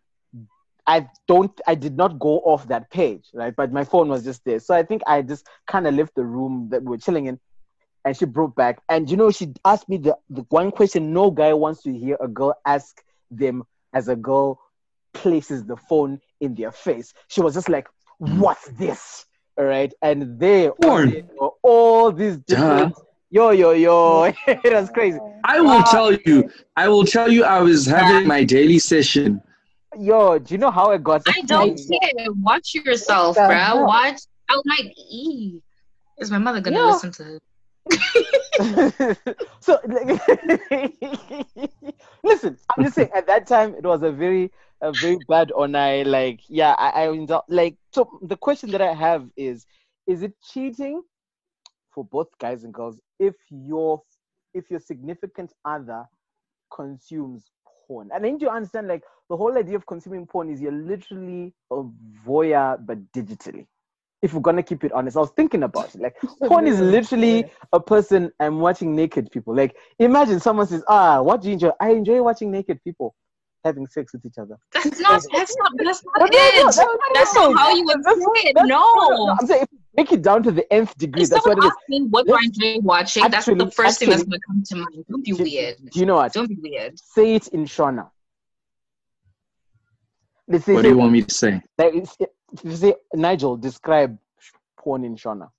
I don't. I did not go off that page, right? But my phone was just there, so I think I just kind of left the room that we were chilling in, and she brought back. And you know, she asked me the, the one question no guy wants to hear a girl ask them as a girl places the phone in their face. She was just like, hmm. What's this? All right. And they Porn. there were all these different yo yo yo. (laughs) it was crazy. I will ah. tell you. I will tell you. I was having my daily session. Yo, do you know how I got I don't care. Watch yourself, What the bruh. hell? Watch. I like, e. Is my mother gonna Yeah. listen to it? (laughs) so (laughs) listen i'm just saying at that time it was a very a very bad on i like yeah i i like so the question that i have is is it cheating for both guys and girls if your if your significant other consumes porn. And then you understand like the whole idea of consuming porn is you're literally a voyeur but digitally. If we're gonna keep it honest, I was thinking about it. Like (laughs) porn is literally a person I'm watching naked people. Like imagine someone says, Ah, what do you enjoy? I enjoy watching naked people having sex with each other. That's not. (laughs) That's not. That's not No, no, no, it. that's what That's is. not how you would That's- say it. that's- No. I'm saying if you make it down to the nth degree, If that's what someone it is. asks me what do I enjoy watching, that's Actually- the first thing that's going to come to mind. Don't be Do- weird. Do you know what? Don't be weird. Say it in Shona. Let's What do you want me to say? like, it's- if you say Nigel, describe porn in Shona.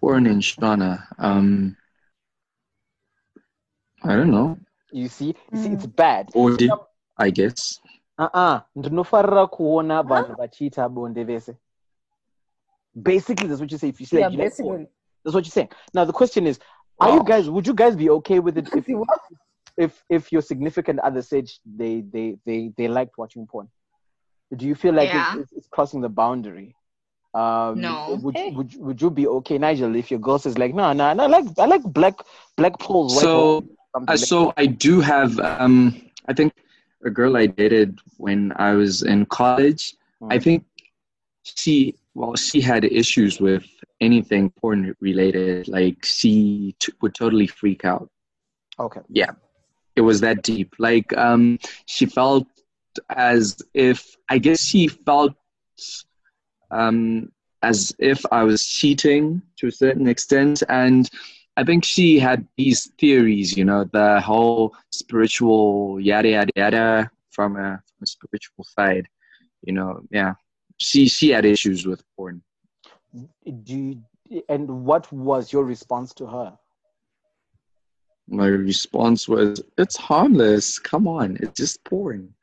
Porn in Shona. Um, I don't know. You see, you see, it's bad. Body, I guess. Uh-uh. ndinofarira kuona vanhu vachiita bonde vese basically that's what you say if you say Yeah, like, you like porn. basically. that's what you're saying now the question is are you guys would you guys be okay with it (laughs) if See what? if if your significant other said they they they they liked watching porn do you feel like Yeah. it's, it's, it's crossing the boundary um No. would, Hey. would would you be okay nigel if your girl says like no no no, i like i like black black poles white So, poles, something Uh, like- so I do have, um, I think a girl I dated when I was in college, I Mm. think she, well, she had issues with anything porn related. Like she t- would totally freak out. okay Yeah, It was that deep. Like, um, she felt as if, I guess she felt, um, as if I was cheating to a certain extent. And I think she had these theories, you know, the whole spiritual yada yada yada from a, from a spiritual side. You know, yeah. She she had issues with porn. do you, and what was your response to her My response was, "It's harmless. Come on, it's just porn."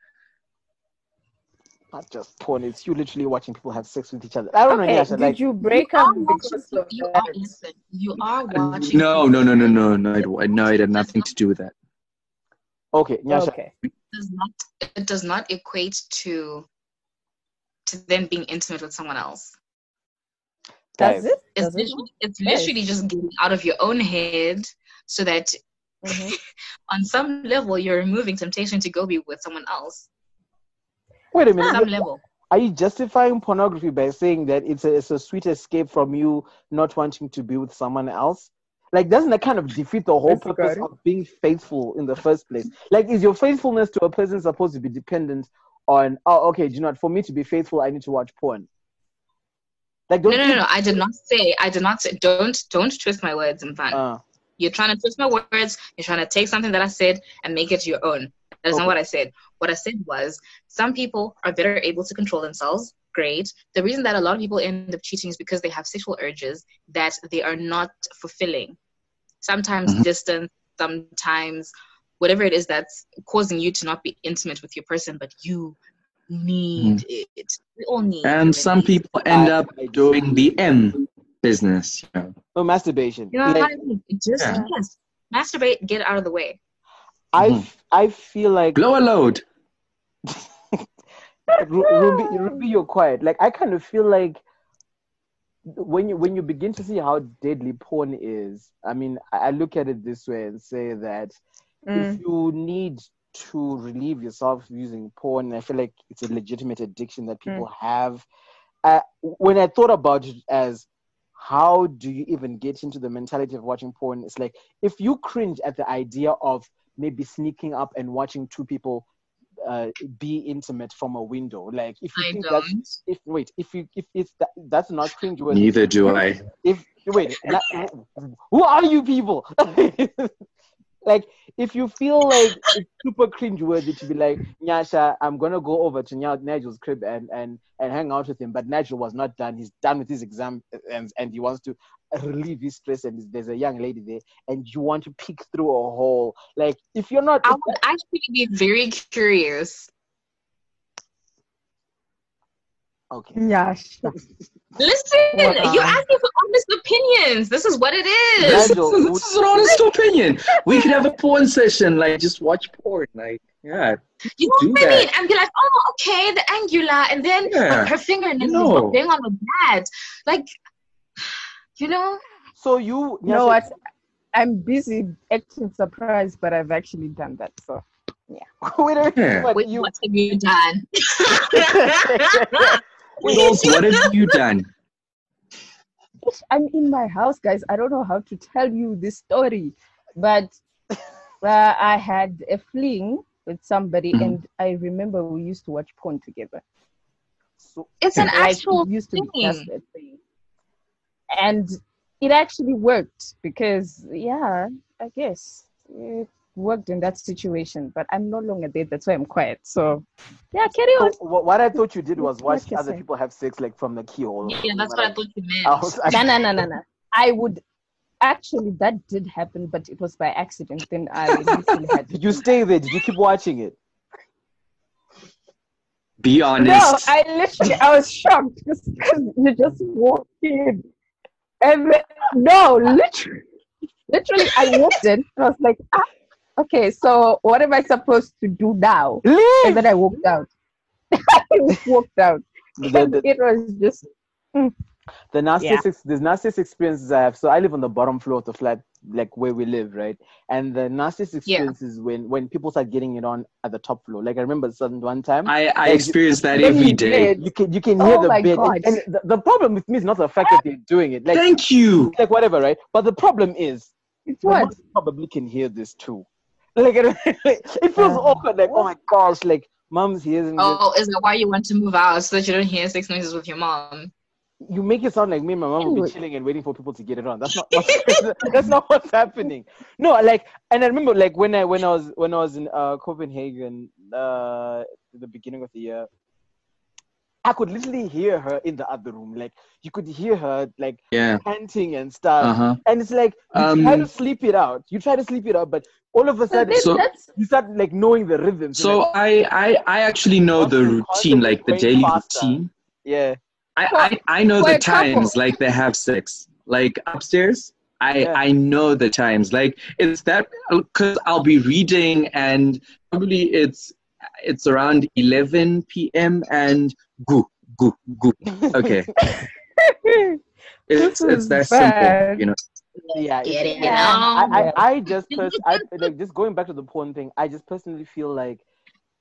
Not just porn it's you literally watching people have sex with each other i don't know Okay, Nyasha, did like you break You up are watching- because of you are, listen, you are watching. No, no, no, no, no, no. It, no, it had nothing to do with that. okay Nyasha, Okay. does not it does not equate to to them being intimate with someone else. Does it? It's Does it? literally, Yes. just getting out of your own head so that Mhm. (laughs) on some level you're removing temptation to go be with someone else. Wait a minute some level. are you justifying pornography by saying that it's a, it's a sweet escape from you not wanting to be with someone else like doesn't that kind of defeat the whole That's purpose good. of being faithful in the first place like is your faithfulness to a person supposed to be dependent on oh okay do you know what for me to be faithful i need to watch porn like No, don't no, you- no, no. I did not say. I did not say. Don't, don't twist my words, Mfan. uh, You're trying to twist my words. You're trying to take something that I said and make it your own. That is Okay. not what I said. What I said was some people are better able to control themselves. Great. The reason that a lot of people end up cheating is because they have sexual urges that they are not fulfilling. Sometimes Mhm. distance, sometimes whatever it is that's causing you to not be intimate with your person, but you need it. We all need And some people end up doing the M business. You know. oh, masturbation You know what Like, I mean? Just Yeah. yes. Masturbate, get out of the way. I, f- I feel like Lower load. (laughs) Ruby, Ruby, you're quiet. Like I kind of feel like when you when you begin to see how deadly porn is. I mean, I, I look at it this way and say that Mm. if you need to relieve yourself using porn, I feel like it's a legitimate addiction that people have. Uh, when I thought about it as how do you even get into the mentality of watching porn? It's like if you cringe at the idea of maybe sneaking up and watching two people uh, be intimate from a window, like if you I think that's don't. if wait if you if it's that, that's not cringe worthy. Neither do I. If wait, that, (laughs) who are you people? (laughs) like if you feel like it's super cringe worthy to be like Nyasha, I'm gonna go over to Nigel's crib and and and hang out with him, but Nigel was not done. He's done with his exam and and he wants to relieve his stress. And there's a young lady there, and you want to peek through a hole. Like if you're not, I would actually be very curious. Okay. Yeah. sh- Listen, Wow. you're asking for honest opinions. This is what it This, is. Nigel, this is an honest opinion. We could have a porn session, like just watch porn, like yeah. You know what I mean? And be like, oh, okay, the angular, and then Yeah. her fingernails No. is going on the bed. Like, You know? So you, You know Nyasha- what? I'm busy acting surprised, but I've actually done that. So (laughs) Wait a minute. Yeah. What, Wait, you, what have you done? (laughs) (laughs) Jules, what have you done? I'm in my house, guys. I don't know how to tell you this story, but uh, I had a fling with somebody, Mhm. and I remember we used to watch porn together. so, It's an Like, actual it used to be thing. just thing, and it actually worked because, yeah, I guess it worked in that situation. But I'm no longer there. That's why I'm quiet. So, yeah, carry on. so what, what I thought you did was watch What other say? people have sex like from the keyhole. Yeah, that's what I thought you meant. I no, no, no, no, (laughs) no. I would actually that did happen, but it was by accident. Then I (laughs) had. Did you stay there? Did you keep watching it? Be honest. No. I literally I was shocked because you just walked in, and then, no, literally, literally I walked in and I was like, ah, okay, so what am I supposed to do now? And then I walked out. (laughs) I walked out. The, the, it was just mm. the nastiest, Yeah. ex- the nastiest experiences I have. So I live on the bottom floor of the flat, like where we live, right? And the nastiest experience is when when people start getting it on at the top floor. Like I remember some one time. I, I Like, experience that when every you day. bed, You can you can hear Oh the my bed, God. and, and the, the problem with me is not the fact that they're doing it, like Thank you. like whatever, right? But the problem is it's the what moms probably can hear this too. Like it, (laughs) it feels Uh, awkward. Like oh my gosh, like mom's hearing this. Oh, is that why you want to move out so that you don't hear sex noises with your mom? You make it sound like me and my mom will be chilling and waiting for people to get it on. That's not (laughs) what's, (laughs) that's not what's happening. No, like and I remember like when I when I was when I was in uh, Copenhagen uh, the beginning of the year. I could literally hear her in the other room. Like you could hear her like Yeah. panting and stuff. Uh huh. And it's like you try to Um, sleep it out. You try to sleep it out, but all of a sudden So- you start like knowing the rhythms. So like, I, I I actually know the routine, like the daily routine. yeah, I, I, I know For the a couple. times like they have sex. Like upstairs, I Yeah. I know the times. Like it's that because I'll be reading and probably it's it's around 11 p.m. and goo goo goo. Okay, (laughs) it's This it's is that bad. simple, you know. Yeah. Get it's- it I, on. I, I just pers- I, like just going back to the porn thing. I just personally feel like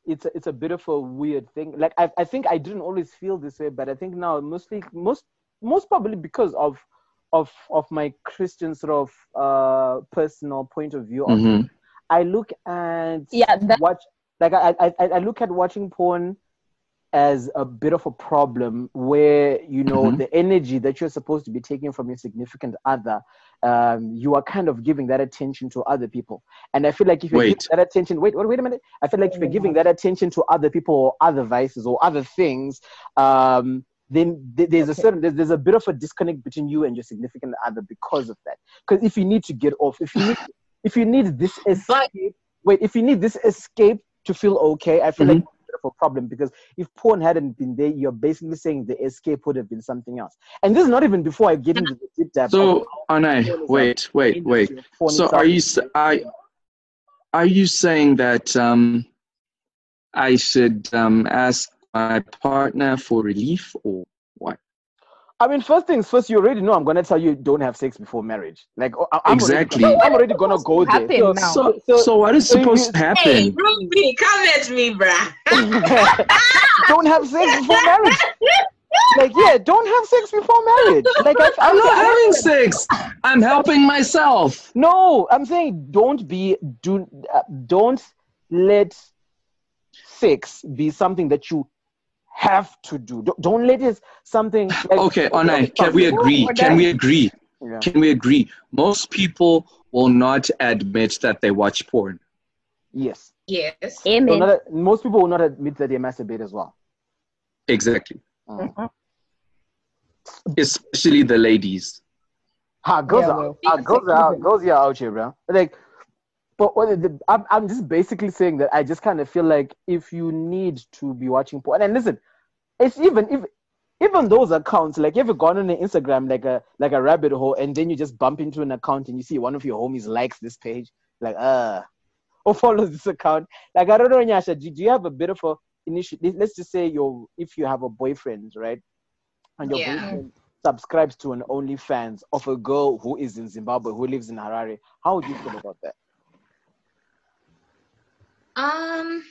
it's a, it's a bit of a weird thing. Like I I think I didn't always feel this way, but I think now mostly most most probably because of of of my Christian sort of uh personal point of view. Of Mhm. I look at yeah, that, watch like I, I I I look at watching porn as a bit of a problem where you know Mhm. the energy that you're supposed to be taking from your significant other um, you are kind of giving that attention to other people. And i feel like if you're Wait. giving that attention wait wait, wait a minute. I feel like if you're giving that attention to other people or other vices or other things um, then th- there's a certain there's, there's a bit of a disconnect between you and your significant other because of that. Because if you need to get off if you need if you need this escape wait if you need this escape to feel okay i feel like It's a of a problem because if porn hadn't been there you're basically saying the escape would have been something else and this is not even before i get into the deep dive So Onai, wait wait wait. So are you s- are, you saying that um, I should um, ask my partner for relief or? I mean, first things first. You already know I'm gonna tell you don't have sex before marriage. Like I- I'm Exactly. Already, I'm already gonna go there. So. So, so- so what is so supposed to happen? Hey, happen? Ruby, come at me, bruh. (laughs) don't have sex before marriage. Like yeah, don't have sex before marriage. Like I, I'm not I- having sex. I'm helping myself. No, I'm saying don't be do uh, don't let sex be something that you have to do. Don't, don't let it something (laughs) like Okay, Onai, can we agree? Can we agree? Yeah. Can we agree? Most people will not admit that they watch porn. Yes. Yes. So amen. not, most people will not admit that they masturbate as well. Exactly. Mm. (laughs) Especially the ladies. Ah, girls Yeah, are well, ah, girls are out, girls are out here, bro. Like, but what the, I'm I'm just basically saying that I just kind of feel like if you need to be watching porn, and listen, it's even if even those accounts, like if you've gone on Instagram like a like a rabbit hole, and then you just bump into an account and you see one of your homies likes this page, like uh, or follows this account. Like I don't know, Nyasha, do, do you have a bit of a initiative? Let's just say your if you have a boyfriend, right? And your Yeah. boyfriend subscribes to an OnlyFans of a girl who is in Zimbabwe who lives in Harare, how would you feel about that? Um.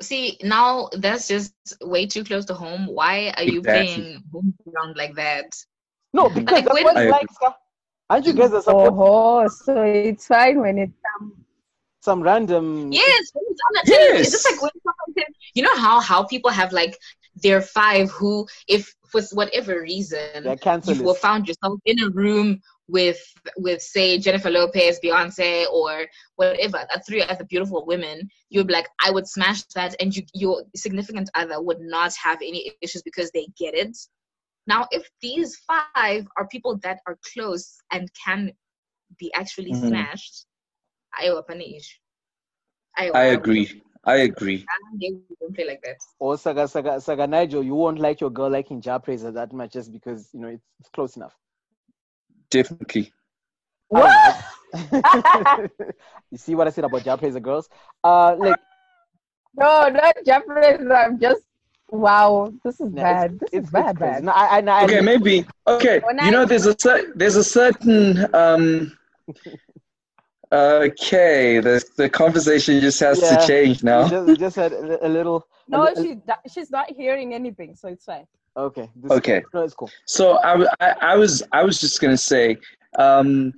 See, now that's just way too close to home. Why are you Exactly. playing home like that? No, because Like, that's what like. Aren't you guys are supposed Oh, so it's fine when it's um, some random? Yes, when it's on a television, it's just Yes. like when someone said, you know how how people have like their five who, if for whatever reason, They're cancer you will found yourself in a room with with say Jennifer Lopez, Beyonce, or whatever, three other beautiful women, you'd be like, I would smash that, and you your significant other would not have any issues because they get it. Now, if these five are people that are close and can be actually Mhm. smashed, I open an issue. I, I agree. I agree. They don't play like that. Or Saga Saga Saga Nigel, you won't like your girl liking Jah Prayzah that much just because you know it's, it's close enough. Definitely. what? (laughs) you see what I said about Jah Prayzah girls? Uh, like (laughs) No, not Jeffrey. I'm just wow. This is nah, bad. it's, This it's, is bad, bad. No, I, I, no, I Okay, maybe. Okay, When you know, there's a cer- there's a certain um. (laughs) Okay, the the conversation just has Yeah. to change we now. just, we just had a, a little. No, a- she she's not hearing anything, so it's fine. Okay. This, Okay. No, it's cool. So I, I, I was I was just gonna say, um,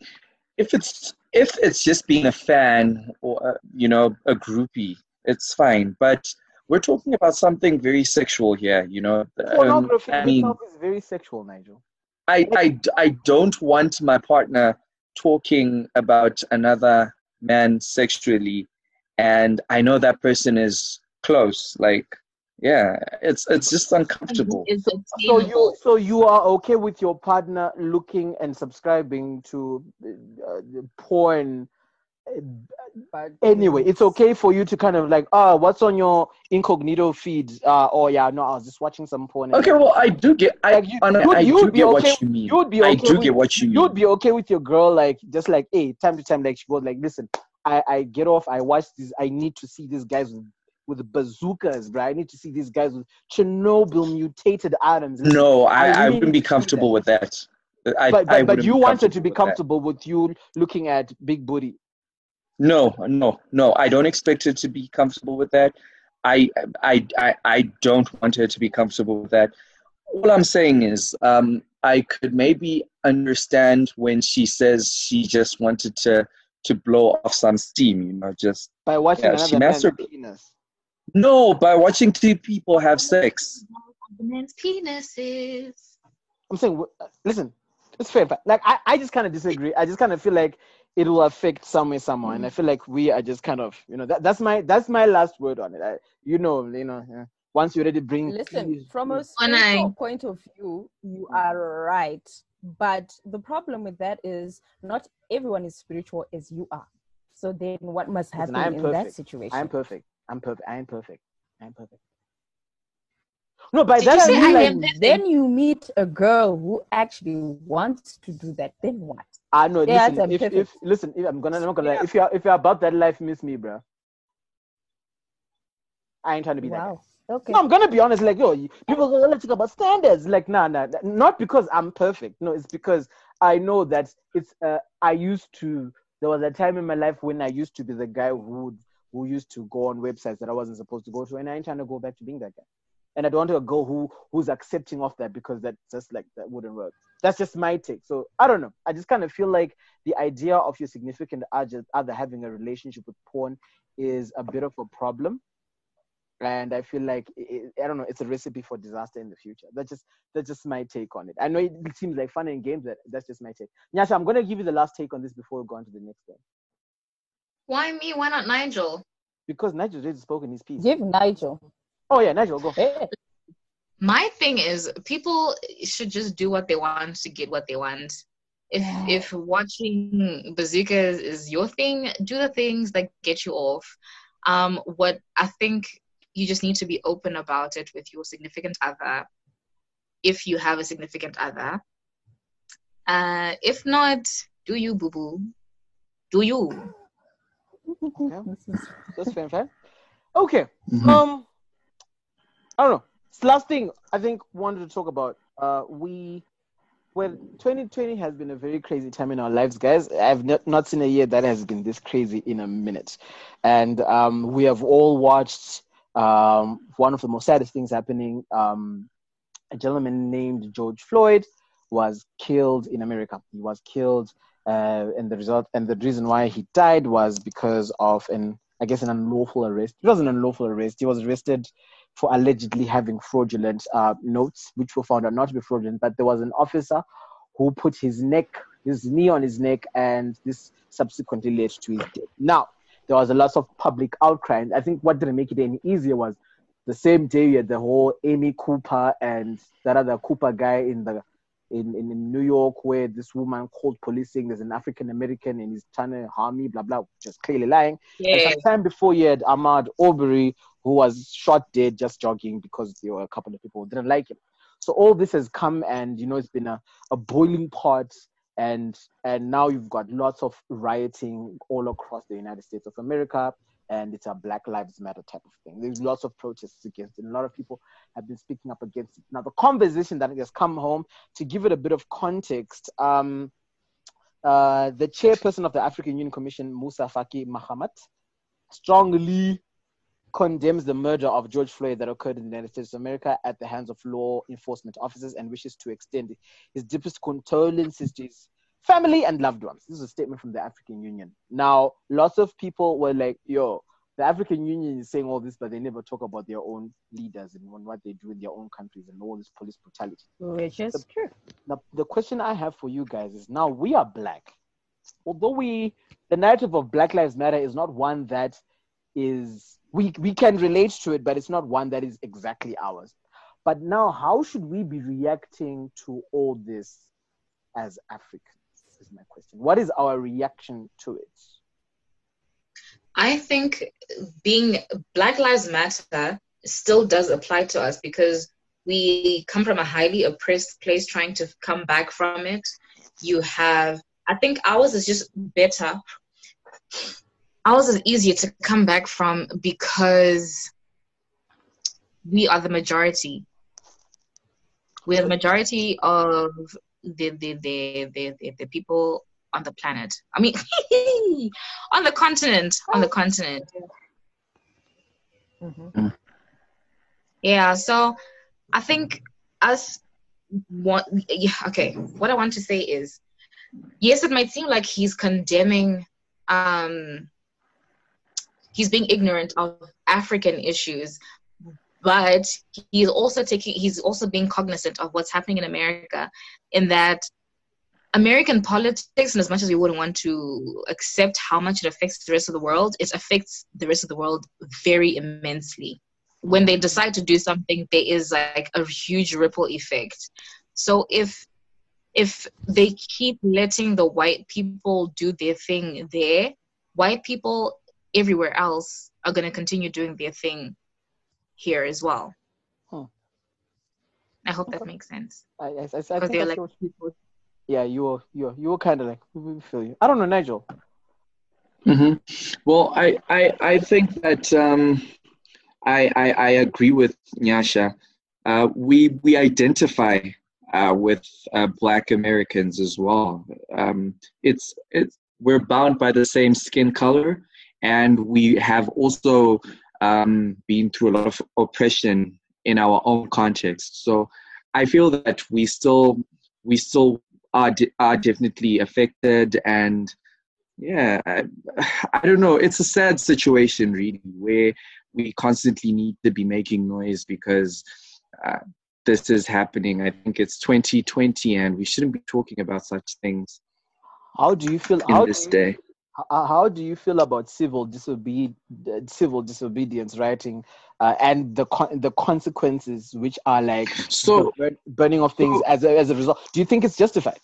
if it's if it's just being a fan or uh, you know a groupie, it's fine. But we're talking about something very sexual here. You know, Um, I mean, is very sexual, Nigel. I, I, I don't want my partner talking about another man sexually and I know that person is close. Like, yeah, it's it's just uncomfortable. Is So you so you are okay with your partner looking and subscribing to uh, porn But anyway it's okay for you to kind of like ah what's on your incognito feed uh oh yeah no i was just watching some porn Okay, well, I do get I, Like, you- Anna, you'd- I you'd do be get okay- what you mean. you'd be okay I okay do with- get what you mean. you'd be okay with your girl like just like hey time to time like she goes like listen i i get off i watch this. i need to see these guys with with bazookas bro i need to see these guys with chernobyl mutated atoms no, I, I I wouldn't be comfortable that. with that. I, but but, but you wanted to be comfortable with you looking at big booty No, no, no. I don't expect her to be comfortable with that. I, I, I, I don't want her to be comfortable with that. All I'm saying is, um, I could maybe understand when she says she just wanted to to blow off some steam, you know, just by watching Yeah, another man's penis no by watching two people have sex. Men's penises. i'm saying uh, listen it's fair but like i, I just kind of disagree i just kind of feel like it will affect some way somehow and i feel like we are just kind of you know that, that's my that's my last word on it I, you know you know yeah. once you already bring Listen, penis- from a spiritual point of view, you are right. But the problem with that is not everyone is spiritual as you are. So then what must happen I am in that situation? i'm perfect i'm perfect i am perfect i'm perfect no by Did that you i mean I like then you meet a girl who actually wants to do that. Then what? I know. Yeah, listen, if, perfect. if listen, if I'm gonna, I'm not gonna lie. If you're if you're about that life, miss me, bro. I ain't trying to be that. Guy. Okay. No, I'm gonna be honest. Like, yo, people go, let's talk about standards. Like, nah, nah, nah, not because I'm perfect. No, it's because I know that it's. Uh, I used to. There was a time in my life when I used to be the guy who would, who used to go on websites that I wasn't supposed to go to, and I ain't trying to go back to being that guy. And I don't want a girl who who's accepting of that because that just like that wouldn't work. That's just my take. So I don't know. I just kind of feel like the idea of your significant other having a relationship with porn is a bit of a problem and I feel like it, I don't know, it's a recipe for disaster in the future. That's just that's just my take on it. I know it, it seems like fun and games, but that's just my take. Nyasha, I'm gonna give you the last take on this before we go on to the next one Why me? Why not Nigel? because Nigel already spoken his piece. Give Nigel. Oh yeah, Nigel, go. Hey. My thing is, people should just do what they want to get what they want. If Yeah. if watching bazookas is your thing, do the things that get you off. Um, what I think you just need to be open about it with your significant other, if you have a significant other. Uh, if not, do you boo boo? Do you? That's fair, fair. Okay. Mhm. Um, I don't know. last thing I think wanted to talk about. Uh, we well, 2020 has been a very crazy time in our lives, guys. I've not, not seen a year that has been this crazy in a minute. And um, we have all watched um, one of the most saddest things happening. Um, a gentleman named George Floyd was killed in America. He was killed, uh, and the result and the reason why he died was because of an, I guess, an unlawful arrest. It was an unlawful arrest. He was arrested for allegedly having fraudulent uh, notes, which were found out not to be fraudulent. But there was an officer who put his neck, his knee on his neck, and this subsequently led to his death. Now, there was a lot of public outcry. And I think what didn't make it any easier was the same day you had the whole Amy Cooper and that other Cooper guy in the in, in, in New York where this woman called policing, there's an African American and he's trying to harm me, blah blah, just clearly lying. Yeah. Sometime before you had Ahmaud Arbery who was shot dead just jogging because there were a couple of people who didn't like him. So all this has come and you know it's been a, a boiling pot and and now you've got lots of rioting all across the United States of America and it's a Black Lives Matter type of thing. There's lots of protests against it. A lot of people have been speaking up against it. Now, the conversation that has come home, to give it a bit of context, um, uh, the chairperson of the African Union Commission, Musa Faki Mahamat, strongly condemns the murder of George Floyd that occurred in the United States of America at the hands of law enforcement officers and wishes to extend his deepest condolences to his family and loved ones. This is a statement from the African Union. Now, lots of people were like, yo, the African Union is saying all this, but they never talk about their own leaders and what they do in their own countries and all this police brutality. Which is The- true. Now, the question I have for you guys is now we are black. Although we, the narrative of Black Lives Matter is not one that is, we, we can relate to it, but it's not one that is exactly ours. But now, how should we be reacting to all this as Africans? Is my question. What is our reaction to it? I think being Black Lives Matter still does apply to us because we come from a highly oppressed place trying to come back from it. You have, I think ours is just better. Ours is easier to come back from because we are the majority. We are the majority of the the the the, the, the people on the planet. I mean, (laughs) on the continent, on the continent. Mhm. Yeah, so I think us want yeah, okay, what I want to say is yes, it might seem like he's condemning um he's being ignorant of African issues, but he's also taking he's also being cognizant of what's happening in America in that American politics, and as much as we wouldn't want to accept how much it affects the rest of the world, it affects the rest of the world very immensely. When they decide to do something, there is like a huge ripple effect. So if if they keep letting the white people do their thing there, white people everywhere else are going to continue doing their thing here as well. Hmm. I hope that makes sense. I, I, I, I Because think they're like people- yeah, you were, you were, you were kind of like, we feel you. I don't know, Nigel. hmm Well, I, I, I think that um, I, I, I agree with Nyasha. Uh, we, we identify uh, with uh, Black Americans as well. Um, it's, it's, we're bound by the same skin color, and we have also um, been through a lot of oppression in our own context. So I feel that we still, we still are, de- are definitely affected and yeah I, I don't know it's a sad situation really where we constantly need to be making noise because uh, this is happening i think it's 2020 and we shouldn't be talking about such things How do you feel? in this you, day how, how do you feel about civil disobedience, civil disobedience writing, uh, and the con- the consequences, which are like so burn- burning of things as a, as a result? Do you think it's justified?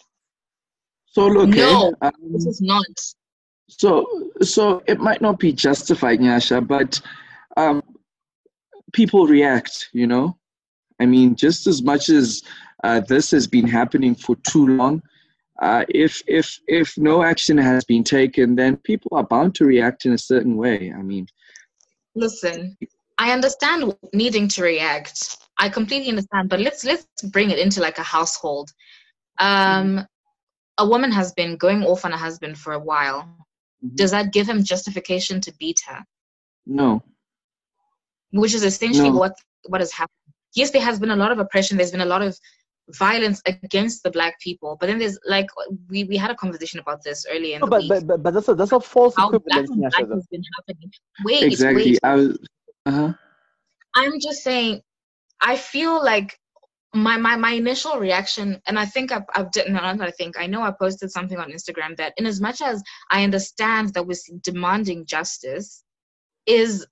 so look No. um, This is not. so so it might not be justified nyasha but um, people react you know i mean just as much as uh, this has been happening for too long uh, if if if no action has been taken then people are bound to react in a certain way i mean Listen, I understand needing to react. I completely understand, but let's let's bring it into like a household. Um, a woman has been going off on a husband for a while. Mhm. Does that give him justification to beat her? No. Which is essentially No. what what has happened. Yes, there has been a lot of oppression. There's been a lot of violence against the black people. But then there's like we, we had a conversation about this earlier in No, the but, week. but but but that's a that's a false how equivalence, on black has been happening. Wait, Exactly. wait. I was. Uh huh. I'm just saying, I feel like my my my initial reaction, and I think I've, I've done, no, not I think, I know I posted something on Instagram that, in as much as I understand that we're demanding justice, is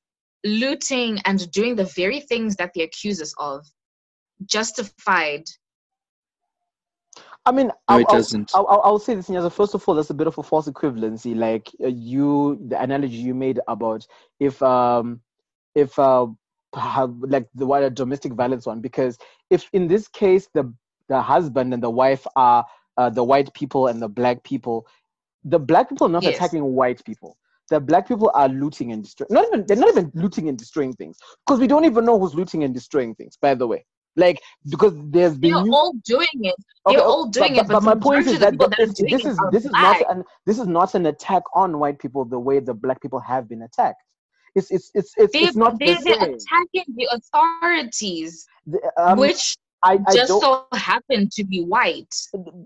looting and doing the very things that they accuse us of justified? I mean, No, I'll, it doesn't. I'll, I'll- I'll say this, Nyasha. First of all, that's a bit of a false equivalency. Like uh, you, the analogy you made about if um if uh have, like the what a domestic violence one, because if in this case the the husband and the wife are uh, the white people and the black people, the black people are not Yes. attacking white people. The black people are looting and destroying. Not even they're not even looting and destroying things because we don't even know who's looting and destroying things. By the way, like because there's been They're news- all doing it. Okay, They're oh, all doing but, it. But, but my point is that people the- that are this, this is this is not an this is not an attack on white people the way the black people have been attacked. It's it's it's it's, They, it's not they, the they're attacking the authorities, The- um, which I, I just so happen to be white.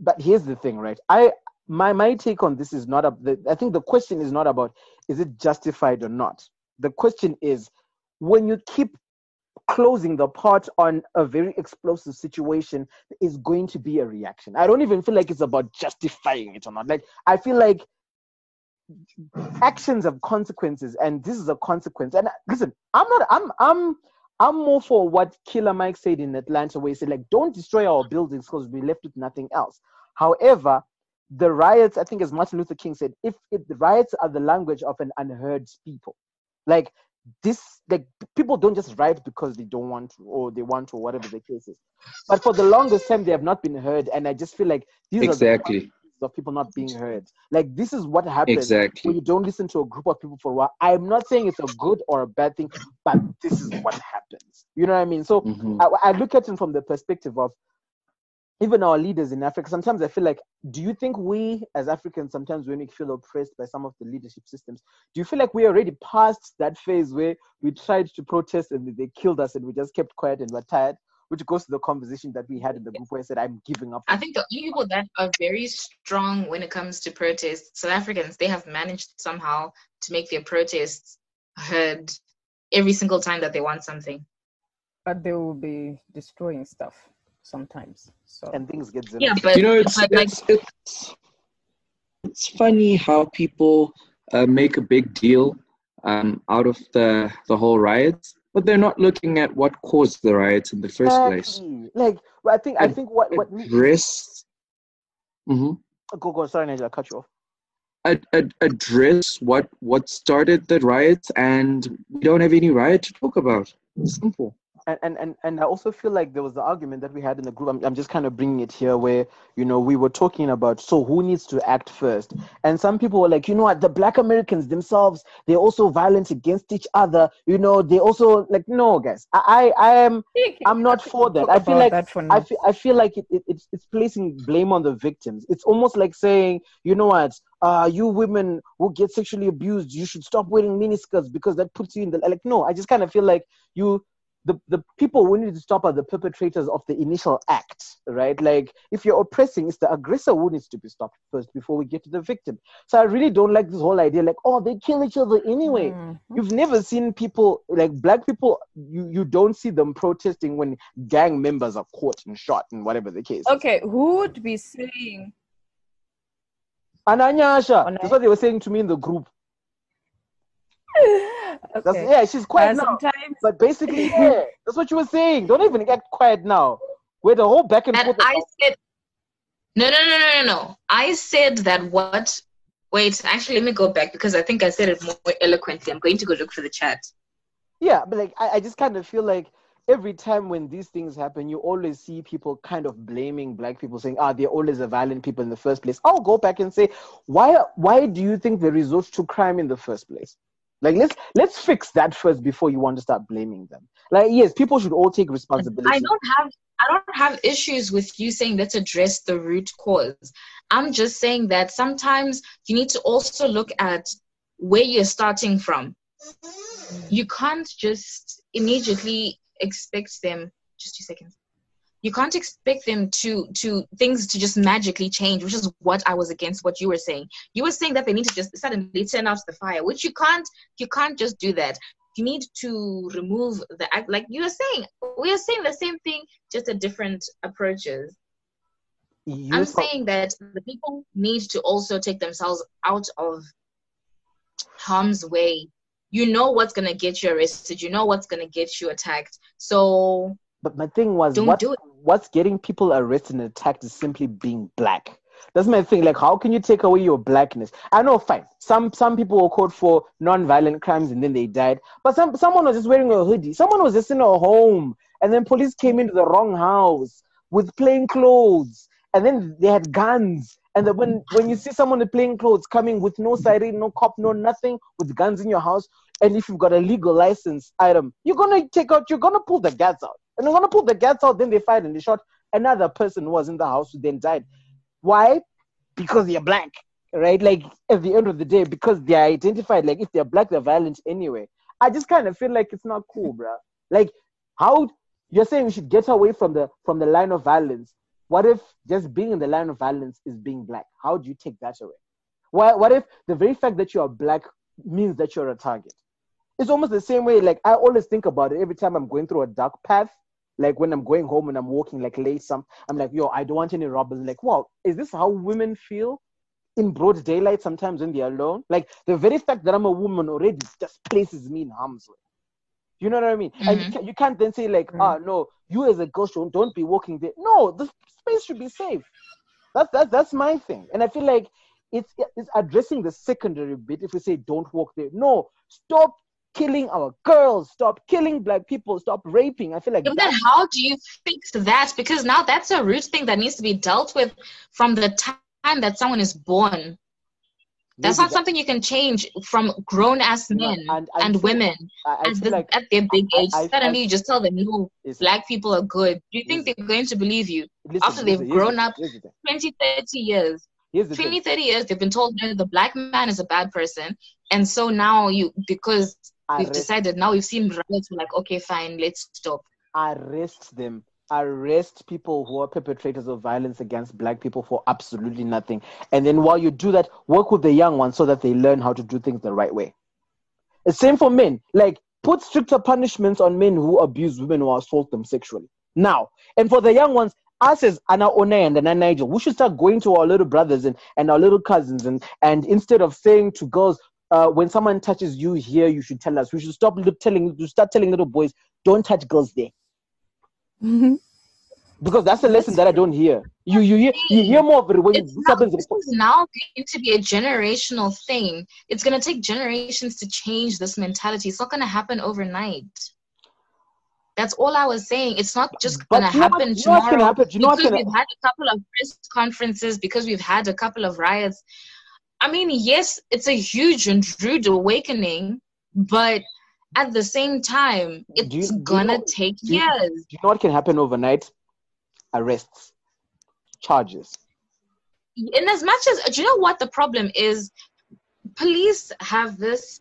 but here's the thing, right? I my my take on this is not a, the, I think the question is not about is it justified or not. The question is when you keep closing the pot on a very explosive situation is going to be a reaction. I don't even feel like it's about justifying it or not. Like I feel like actions have consequences and this is a consequence. And uh, listen, I'm not I'm I'm I'm more for what Killer Mike said in Atlanta, where he said, like, don't destroy our buildings because we left with nothing else. However, the riots, I think, as Martin Luther King said, if, if the riots are the language of an unheard people, like this, like people don't just riot because they don't want to or they want to, or whatever the case is. But for the longest time, they have not been heard, and I just feel like these are the Exactly. of people not being heard. Like this is what happens when Exactly. you don't listen to a group of people for a while. I'm not saying it's a good or a bad thing, but this is what happens. You know what I mean? So Mhm. I, I look at it from the perspective of even our leaders in Africa. Sometimes I feel like, do you think we as Africans, sometimes when we feel oppressed by some of the leadership systems, do you feel like we're already past that phase where we tried to protest and they killed us and we just kept quiet and we're tired? Which goes to the conversation that we had in the group where I said, I'm giving up. I think the only people that are very strong when it comes to protests, South Africans, they have managed somehow to make their protests heard every single time that they want something. But they will be destroying stuff sometimes. So and things get zero. Yeah, but, you know, it's but like it's, it's it's funny how people uh, make a big deal um, out of the the whole riots, but they're not looking at what caused the riots in the first place. Like, well, I think, I think what, what, me- Address, hmm go, go, sorry, Nigel, I cut you off. ad- ad- address what what started the riots, and we don't have any riot to talk about. It's Simple. And, and and and I also feel like there was the argument that we had in the group. I'm, I'm just kind of bringing it here, where you know we were talking about so who needs to act first, and some people were like, you know what, the Black Americans themselves, they're also violent against each other. You know, they also like no, guys, I I, I am I'm not for that. I feel like about that for now. I feel, I feel like it, it, it's, it's placing blame on the victims. It's almost like saying, you know what, uh, you women who get sexually abused, you should stop wearing miniskirts because that puts you in the like. No, I just kind of feel like you, the the people who need to stop are the perpetrators of the initial act, right? Like if you're oppressing, it's the aggressor who needs to be stopped first before we get to the victim. So I really don't like this whole idea, like oh they kill each other anyway. Mhm. You've never seen people like black people. You you don't see them protesting when gang members are caught and shot and whatever the case. Okay, who would be saying Ananyasha, Ona- that's what they were saying to me in the group. (laughs) That's, okay. yeah, she's quiet Uh, now. sometimes But basically, (laughs) yeah, that's what you were saying. Don't even get quiet now. We're the whole back and and forth. I said no no no no no no. I said that what wait, actually let me go back because I think I said it more eloquently. I'm going to go look for the chat. Yeah, but like I, I just kind of feel like every time when these things happen, you always see people kind of blaming black people, saying, "Ah, they're always the violent people in the first place." I'll go back and say, why why do you think they resort to crime in the first place? Like let's let's fix that first before you want to start blaming them. Like yes, people should all take responsibility. I don't have I don't have issues with you saying let's address the root cause. I'm just saying that sometimes you need to also look at where you're starting from. You can't just immediately expect them just two seconds you can't expect them to to things to just magically change which is what i was against what you were saying. You were saying that they need to just suddenly turn off the fire which you can't you can't just do that. You need to remove the act like you were saying we are saying the same thing just at different approaches. You i'm saying that the people need to also take themselves out of harm's way. You know what's going to get you arrested. You know what's going to get you attacked. So But my thing was, Don't what, what's getting people arrested and attacked is simply being black. That's my thing. Like, how can you take away your blackness? I know, fine. Some some people were caught for non-violent crimes and then they died. But some someone was just wearing a hoodie. Someone was just in a home, and then police came into the wrong house with plain clothes, and then they had guns. And then when when you see someone in plain clothes coming with no siren, no cop, no nothing, with guns in your house, and if you've got a legal license item, you're gonna take out, you're gonna pull the guns out, and they're gonna pull the gas out. Then they fired and they shot another person who was in the house who then died. Why? Because they're black, right? Like at the end of the day, because they're identified. Like if they're black, they're violent anyway. I just kind of feel like it's not cool, bro. Like how you're saying we should get away from the from the line of violence. What if just being in the line of violence is being black? How do you take that away? Why, what if the very fact that you are black means that you're a target? It's almost the same way. Like I always think about it every time I'm going through a dark path. Like when I'm going home and I'm walking like late, some I'm like, yo, I don't want any robbers. Like, wow, is this how women feel in broad daylight sometimes when they're alone? Like the very fact that I'm a woman already just places me in harm's way. You know what I mean? And you, Mhm. can, you can't then say like, ah, no, you as a girl don't, don't be walking there. No, the space should be safe. That's that's that's my thing, and I feel like it's it's addressing the secondary bit. If we say don't walk there, no, stop killing our girls, stop killing black people, stop raping. I feel like but then how do you fix that? Because now that's a root thing that needs to be dealt with from the time that someone is born. That's maybe not that- something you can change from grown ass men and- and, and women I, I at, the, like at their big age. I- Suddenly you just tell them, no, black people are good. Do you think Listen. they're going to believe you? listen, after they've grown up- here's the 20, 30 years. here's 20, thing. 30 years, they've been told no, the black man is a bad person. And so now you, because we've decided, now we've seen riots, we're like, okay, fine, let's stop. arrest them. Arrest people who are perpetrators of violence against black people for absolutely nothing. And then while you do that, work with the young ones so that they learn how to do things the right way. The same for men. Like, put stricter punishments on men who abuse women or assault them sexually. Now, and for the young ones, us as Anna One and Anna Nigel, we should start going to our little brothers and, and our little cousins and, and instead of saying to girls, uh, when someone touches you here, you should tell us. We should stop li- telling, to start telling little boys, don't touch girls there because that's the lesson that I don't hear. You you hear you hear more of it when it's this now, happens. this is now going to be a generational thing. It's going to take generations to change this mentality. It's not going to happen overnight. That's all I was saying. It's not just going to you know what- happen you know tomorrow. happen? You know because gonna- we've had a couple of press conferences, because we've had a couple of riots. I mean, yes, it's a huge and rude awakening, but at the same time, it's you gonna know- take do you- years. Do you know what can happen overnight? Arrests, charges. in as much as do you know what the problem is police have this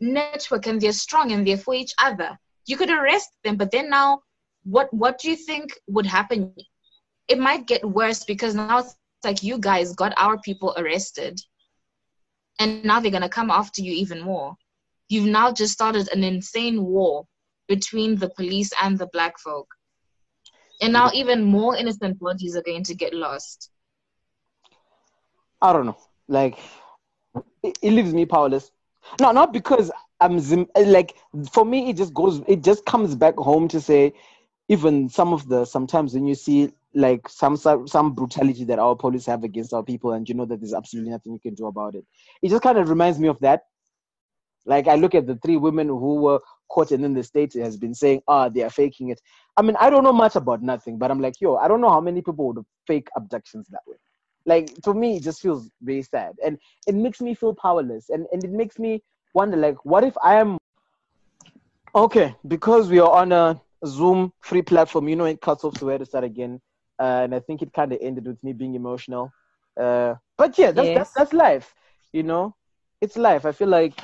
network and they're strong and they're for each other you could arrest them but then now what what do you think would happen it might get worse because now it's like you guys got our people arrested and now they're going to come after you even more you've now just started an insane war between the police and the black folk and now even more innocent bodies are going to get lost I don't know. Like it, it leaves me powerless. No, not because I'm zim- like for me it just goes it just comes back home to say even some of the sometimes when you see like some some brutality that our police have against our people and you know that there's absolutely nothing you can do about it. It just kind of reminds me of that. Like I look at the three women who were caught and then the state has been saying, ah, they are faking it. I mean, I don't know much about nothing, but I'm like, yo, I don't know how many people would fake abductions that way. Like to me, it just feels very sad, and it makes me feel powerless, and and it makes me wonder like what if I am okay because we are on a Zoom free platform. You know, it cuts off to where to start again, uh, and I think it kind of ended with me being emotional. Uh, but yeah, that's, Yes. that's that's life. You know, it's life. I feel like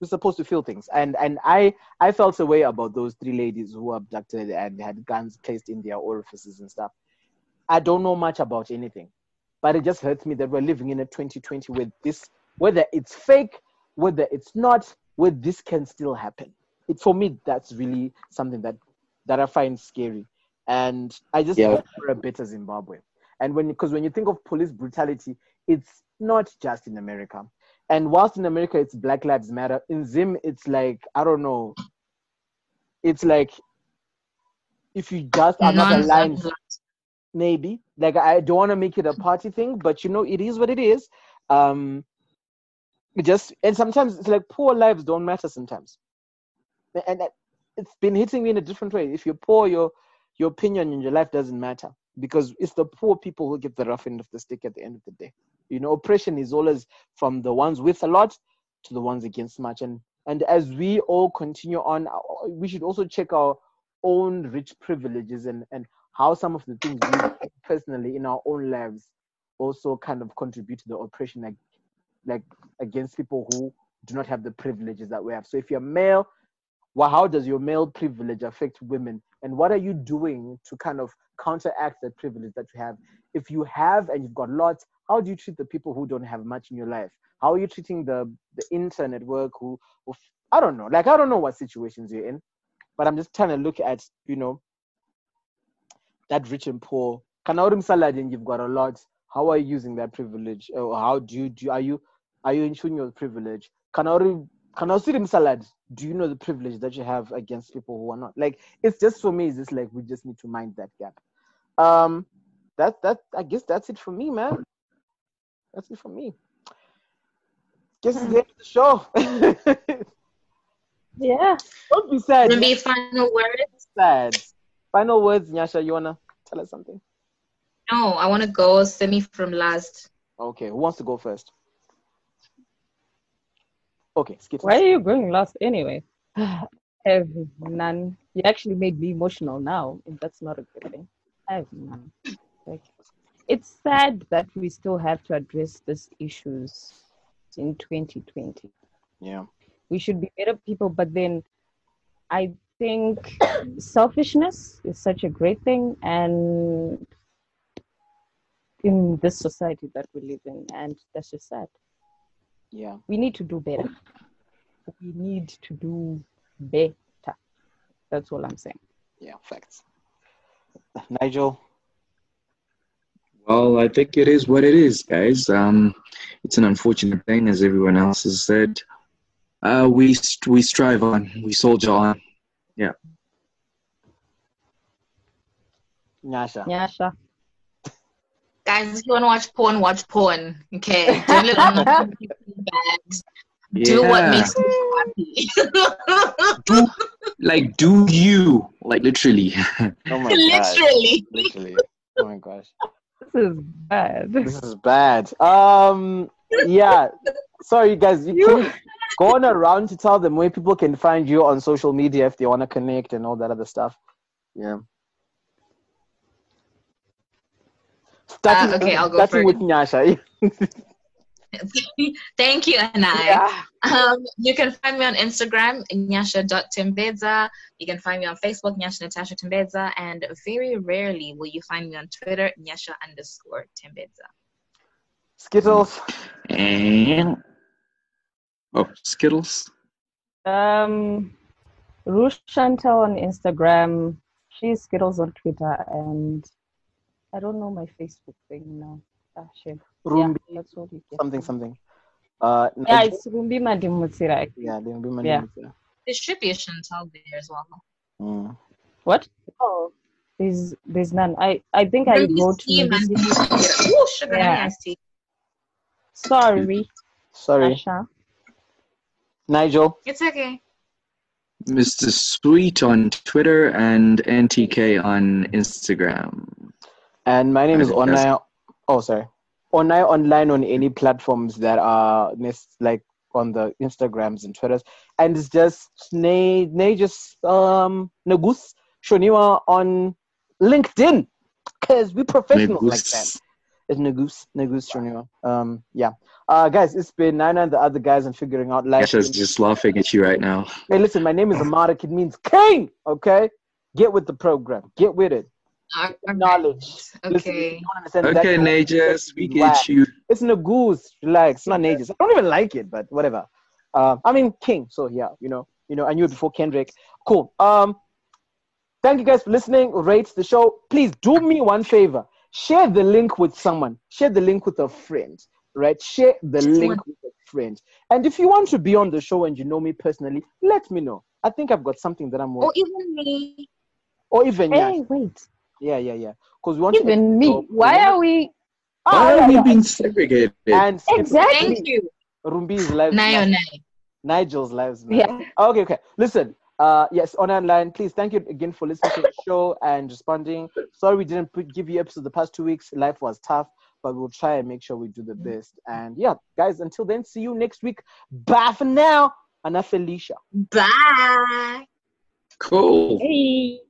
we're supposed to feel things, and and I I felt a way about those three ladies who were abducted and had guns placed in their orifices and stuff. I don't know much about anything, but it just hurts me that we're living in a 2020 where this, whether it's fake, whether it's not, where this can still happen. It for me, that's really something that that I find scary, and I just Yeah. hope for a better Zimbabwe. And when because when you think of police brutality, it's not just in America. And whilst in America it's Black Lives Matter, in Zim it's like I don't know. It's like if you just are not aligned maybe like i don't want to make it a party thing but you know it is what it is um it just and sometimes it's like poor lives don't matter sometimes and it's been hitting me in a different way if you're poor your your opinion in your life doesn't matter because it's the poor people who get the rough end of the stick at the end of the day you know oppression is always from the ones with a lot to the ones against much and and as we all continue on uh, we should also check our own rich privileges and and how some of the things we personally in our own lives also kind of contribute to the oppression like, like against people who do not have the privileges that we have. So if you're male, well, how does your male privilege affect women? And what are you doing to kind of counteract that privilege that you have? If you have and you've got lots, how do you treat the people who don't have much in your life? How are you treating the the intern at work who, who I don't know, like I don't know what situations you're in, but I'm just trying to look at, you know, that rich and poor. Kanarim salad and you've got a lot. How are you using that privilege? Or how do you do are you are you ensuring your privilege? Kanarim Kanausirim salad, do you know the privilege that you have against people who are not? Like it's just for me, it's just like we just need to mind that gap. Um that that I guess that's it for me, man. That's it for me. Guess it's the end of the show. (laughs) Yeah. Don't be sad. Ruby, final words? sad. Final words, Nyasha, you wanna tell us something? No, I want to go semi from last. Okay, who wants to go first? Okay, Skittles. Why are you going last anyway? (sighs) I have none. You actually made me emotional now, and that's not a good thing. I have none. Like, it's sad that we still have to address these issues in 2020. Yeah. We should be better people, but then I think (coughs) selfishness is such a great thing, and in this society that we live in, and that's just sad. Yeah. we need to do better. We need to do better. That's all I'm saying. Yeah, facts. Nigel. Well, I think it is what it is, guys. Um, it's an unfortunate thing, as everyone else has said. Uh, we st- we strive on, we soldier on. Yeah. Nyasha. Nyasha. Guys, if you want to watch porn, watch porn. Okay. Don't let them know you. Do what makes you happy. do like do you like literally? Oh my (laughs) god. Literally. Literally. Oh my gosh. This is bad. This is bad. Um yeah. Sorry guys, you can go on around to tell them where people can find you on social media if they want to connect and all that other stuff. Yeah. Starting, Uh, okay, I'll go starting with Nyasha. (laughs) (laughs) Thank you, Onai. yeah. Um, you can find me on Instagram, nyasha.timbeza. You can find me on Facebook, Nyasha Natasha Timbeza. And very rarely will you find me on Twitter, nyasha underscore Timbeza. Skittles. And oh, Skittles. Um, Ruth Chantel on Instagram. She's Skittles on Twitter, and I don't know my Facebook thing now. Ah, shit. Rumbi. Yeah, that's all you get. Something something. Uh Yeah, it's Rumbi Madimutsira. yeah, they'll be my Yeah. name. There should be a Chantal there as well. Mm. What? Oh, there's there's none. I I think I Ruby wrote. C, Ruby- Mandy- sugar Yeah. honey iced tea. Sorry, Sorry. Asha. Nigel. It's okay. Mr. Sweet on Twitter and NTK on Instagram. And my name is Onai. Oh, sorry. Onai online on any platforms that are like on the Instagrams and Twitters, and it's just ne ne just um Nagus Shoniwa on LinkedIn because we professionals like that. It's Nagus Nagus Shoniwa. Um, yeah. Uh, guys, it's been Nina and the other guys and figuring out life. Yasha's just laughing at you right now. Hey, listen, my name is Amarik. It means king. Okay, get with the program. Get with it. Alright, Knowledge. Listen, if Okay. you Okay, that, Najas, we Wow. get you. It's Nagus. Relax. It's not Najas. I don't even like it, but whatever. Uh, I mean King. So yeah, you know, you know, I knew it before Kendrick. Cool. Um, thank you guys for listening. Rate the show. Please do me one favor. Share the link with someone. Share the link with a friend. Right? Share the link with a friend. And if you want to be on the show and you know me personally, let me know. I think I've got something that I'm Or even me. Or even yeah, Hey, wait. Yeah, yeah, yeah. Because we want to Even me. so- Why are we? Ah, Why yeah, are we yeah. being segregated? And Exactly. Thank you. Rumbi's lives Nine nine. Nigel's lives matter. Yeah. Okay, okay. Listen, uh, yes, on online, please thank you again for listening to the show and responding. Sorry we didn't put, give you episodes the past two weeks. Life was tough, but we'll try and make sure we do the best. And yeah, guys, until then, see you next week. Bye for now. Ana Felicia. Bye. Cool. Hey.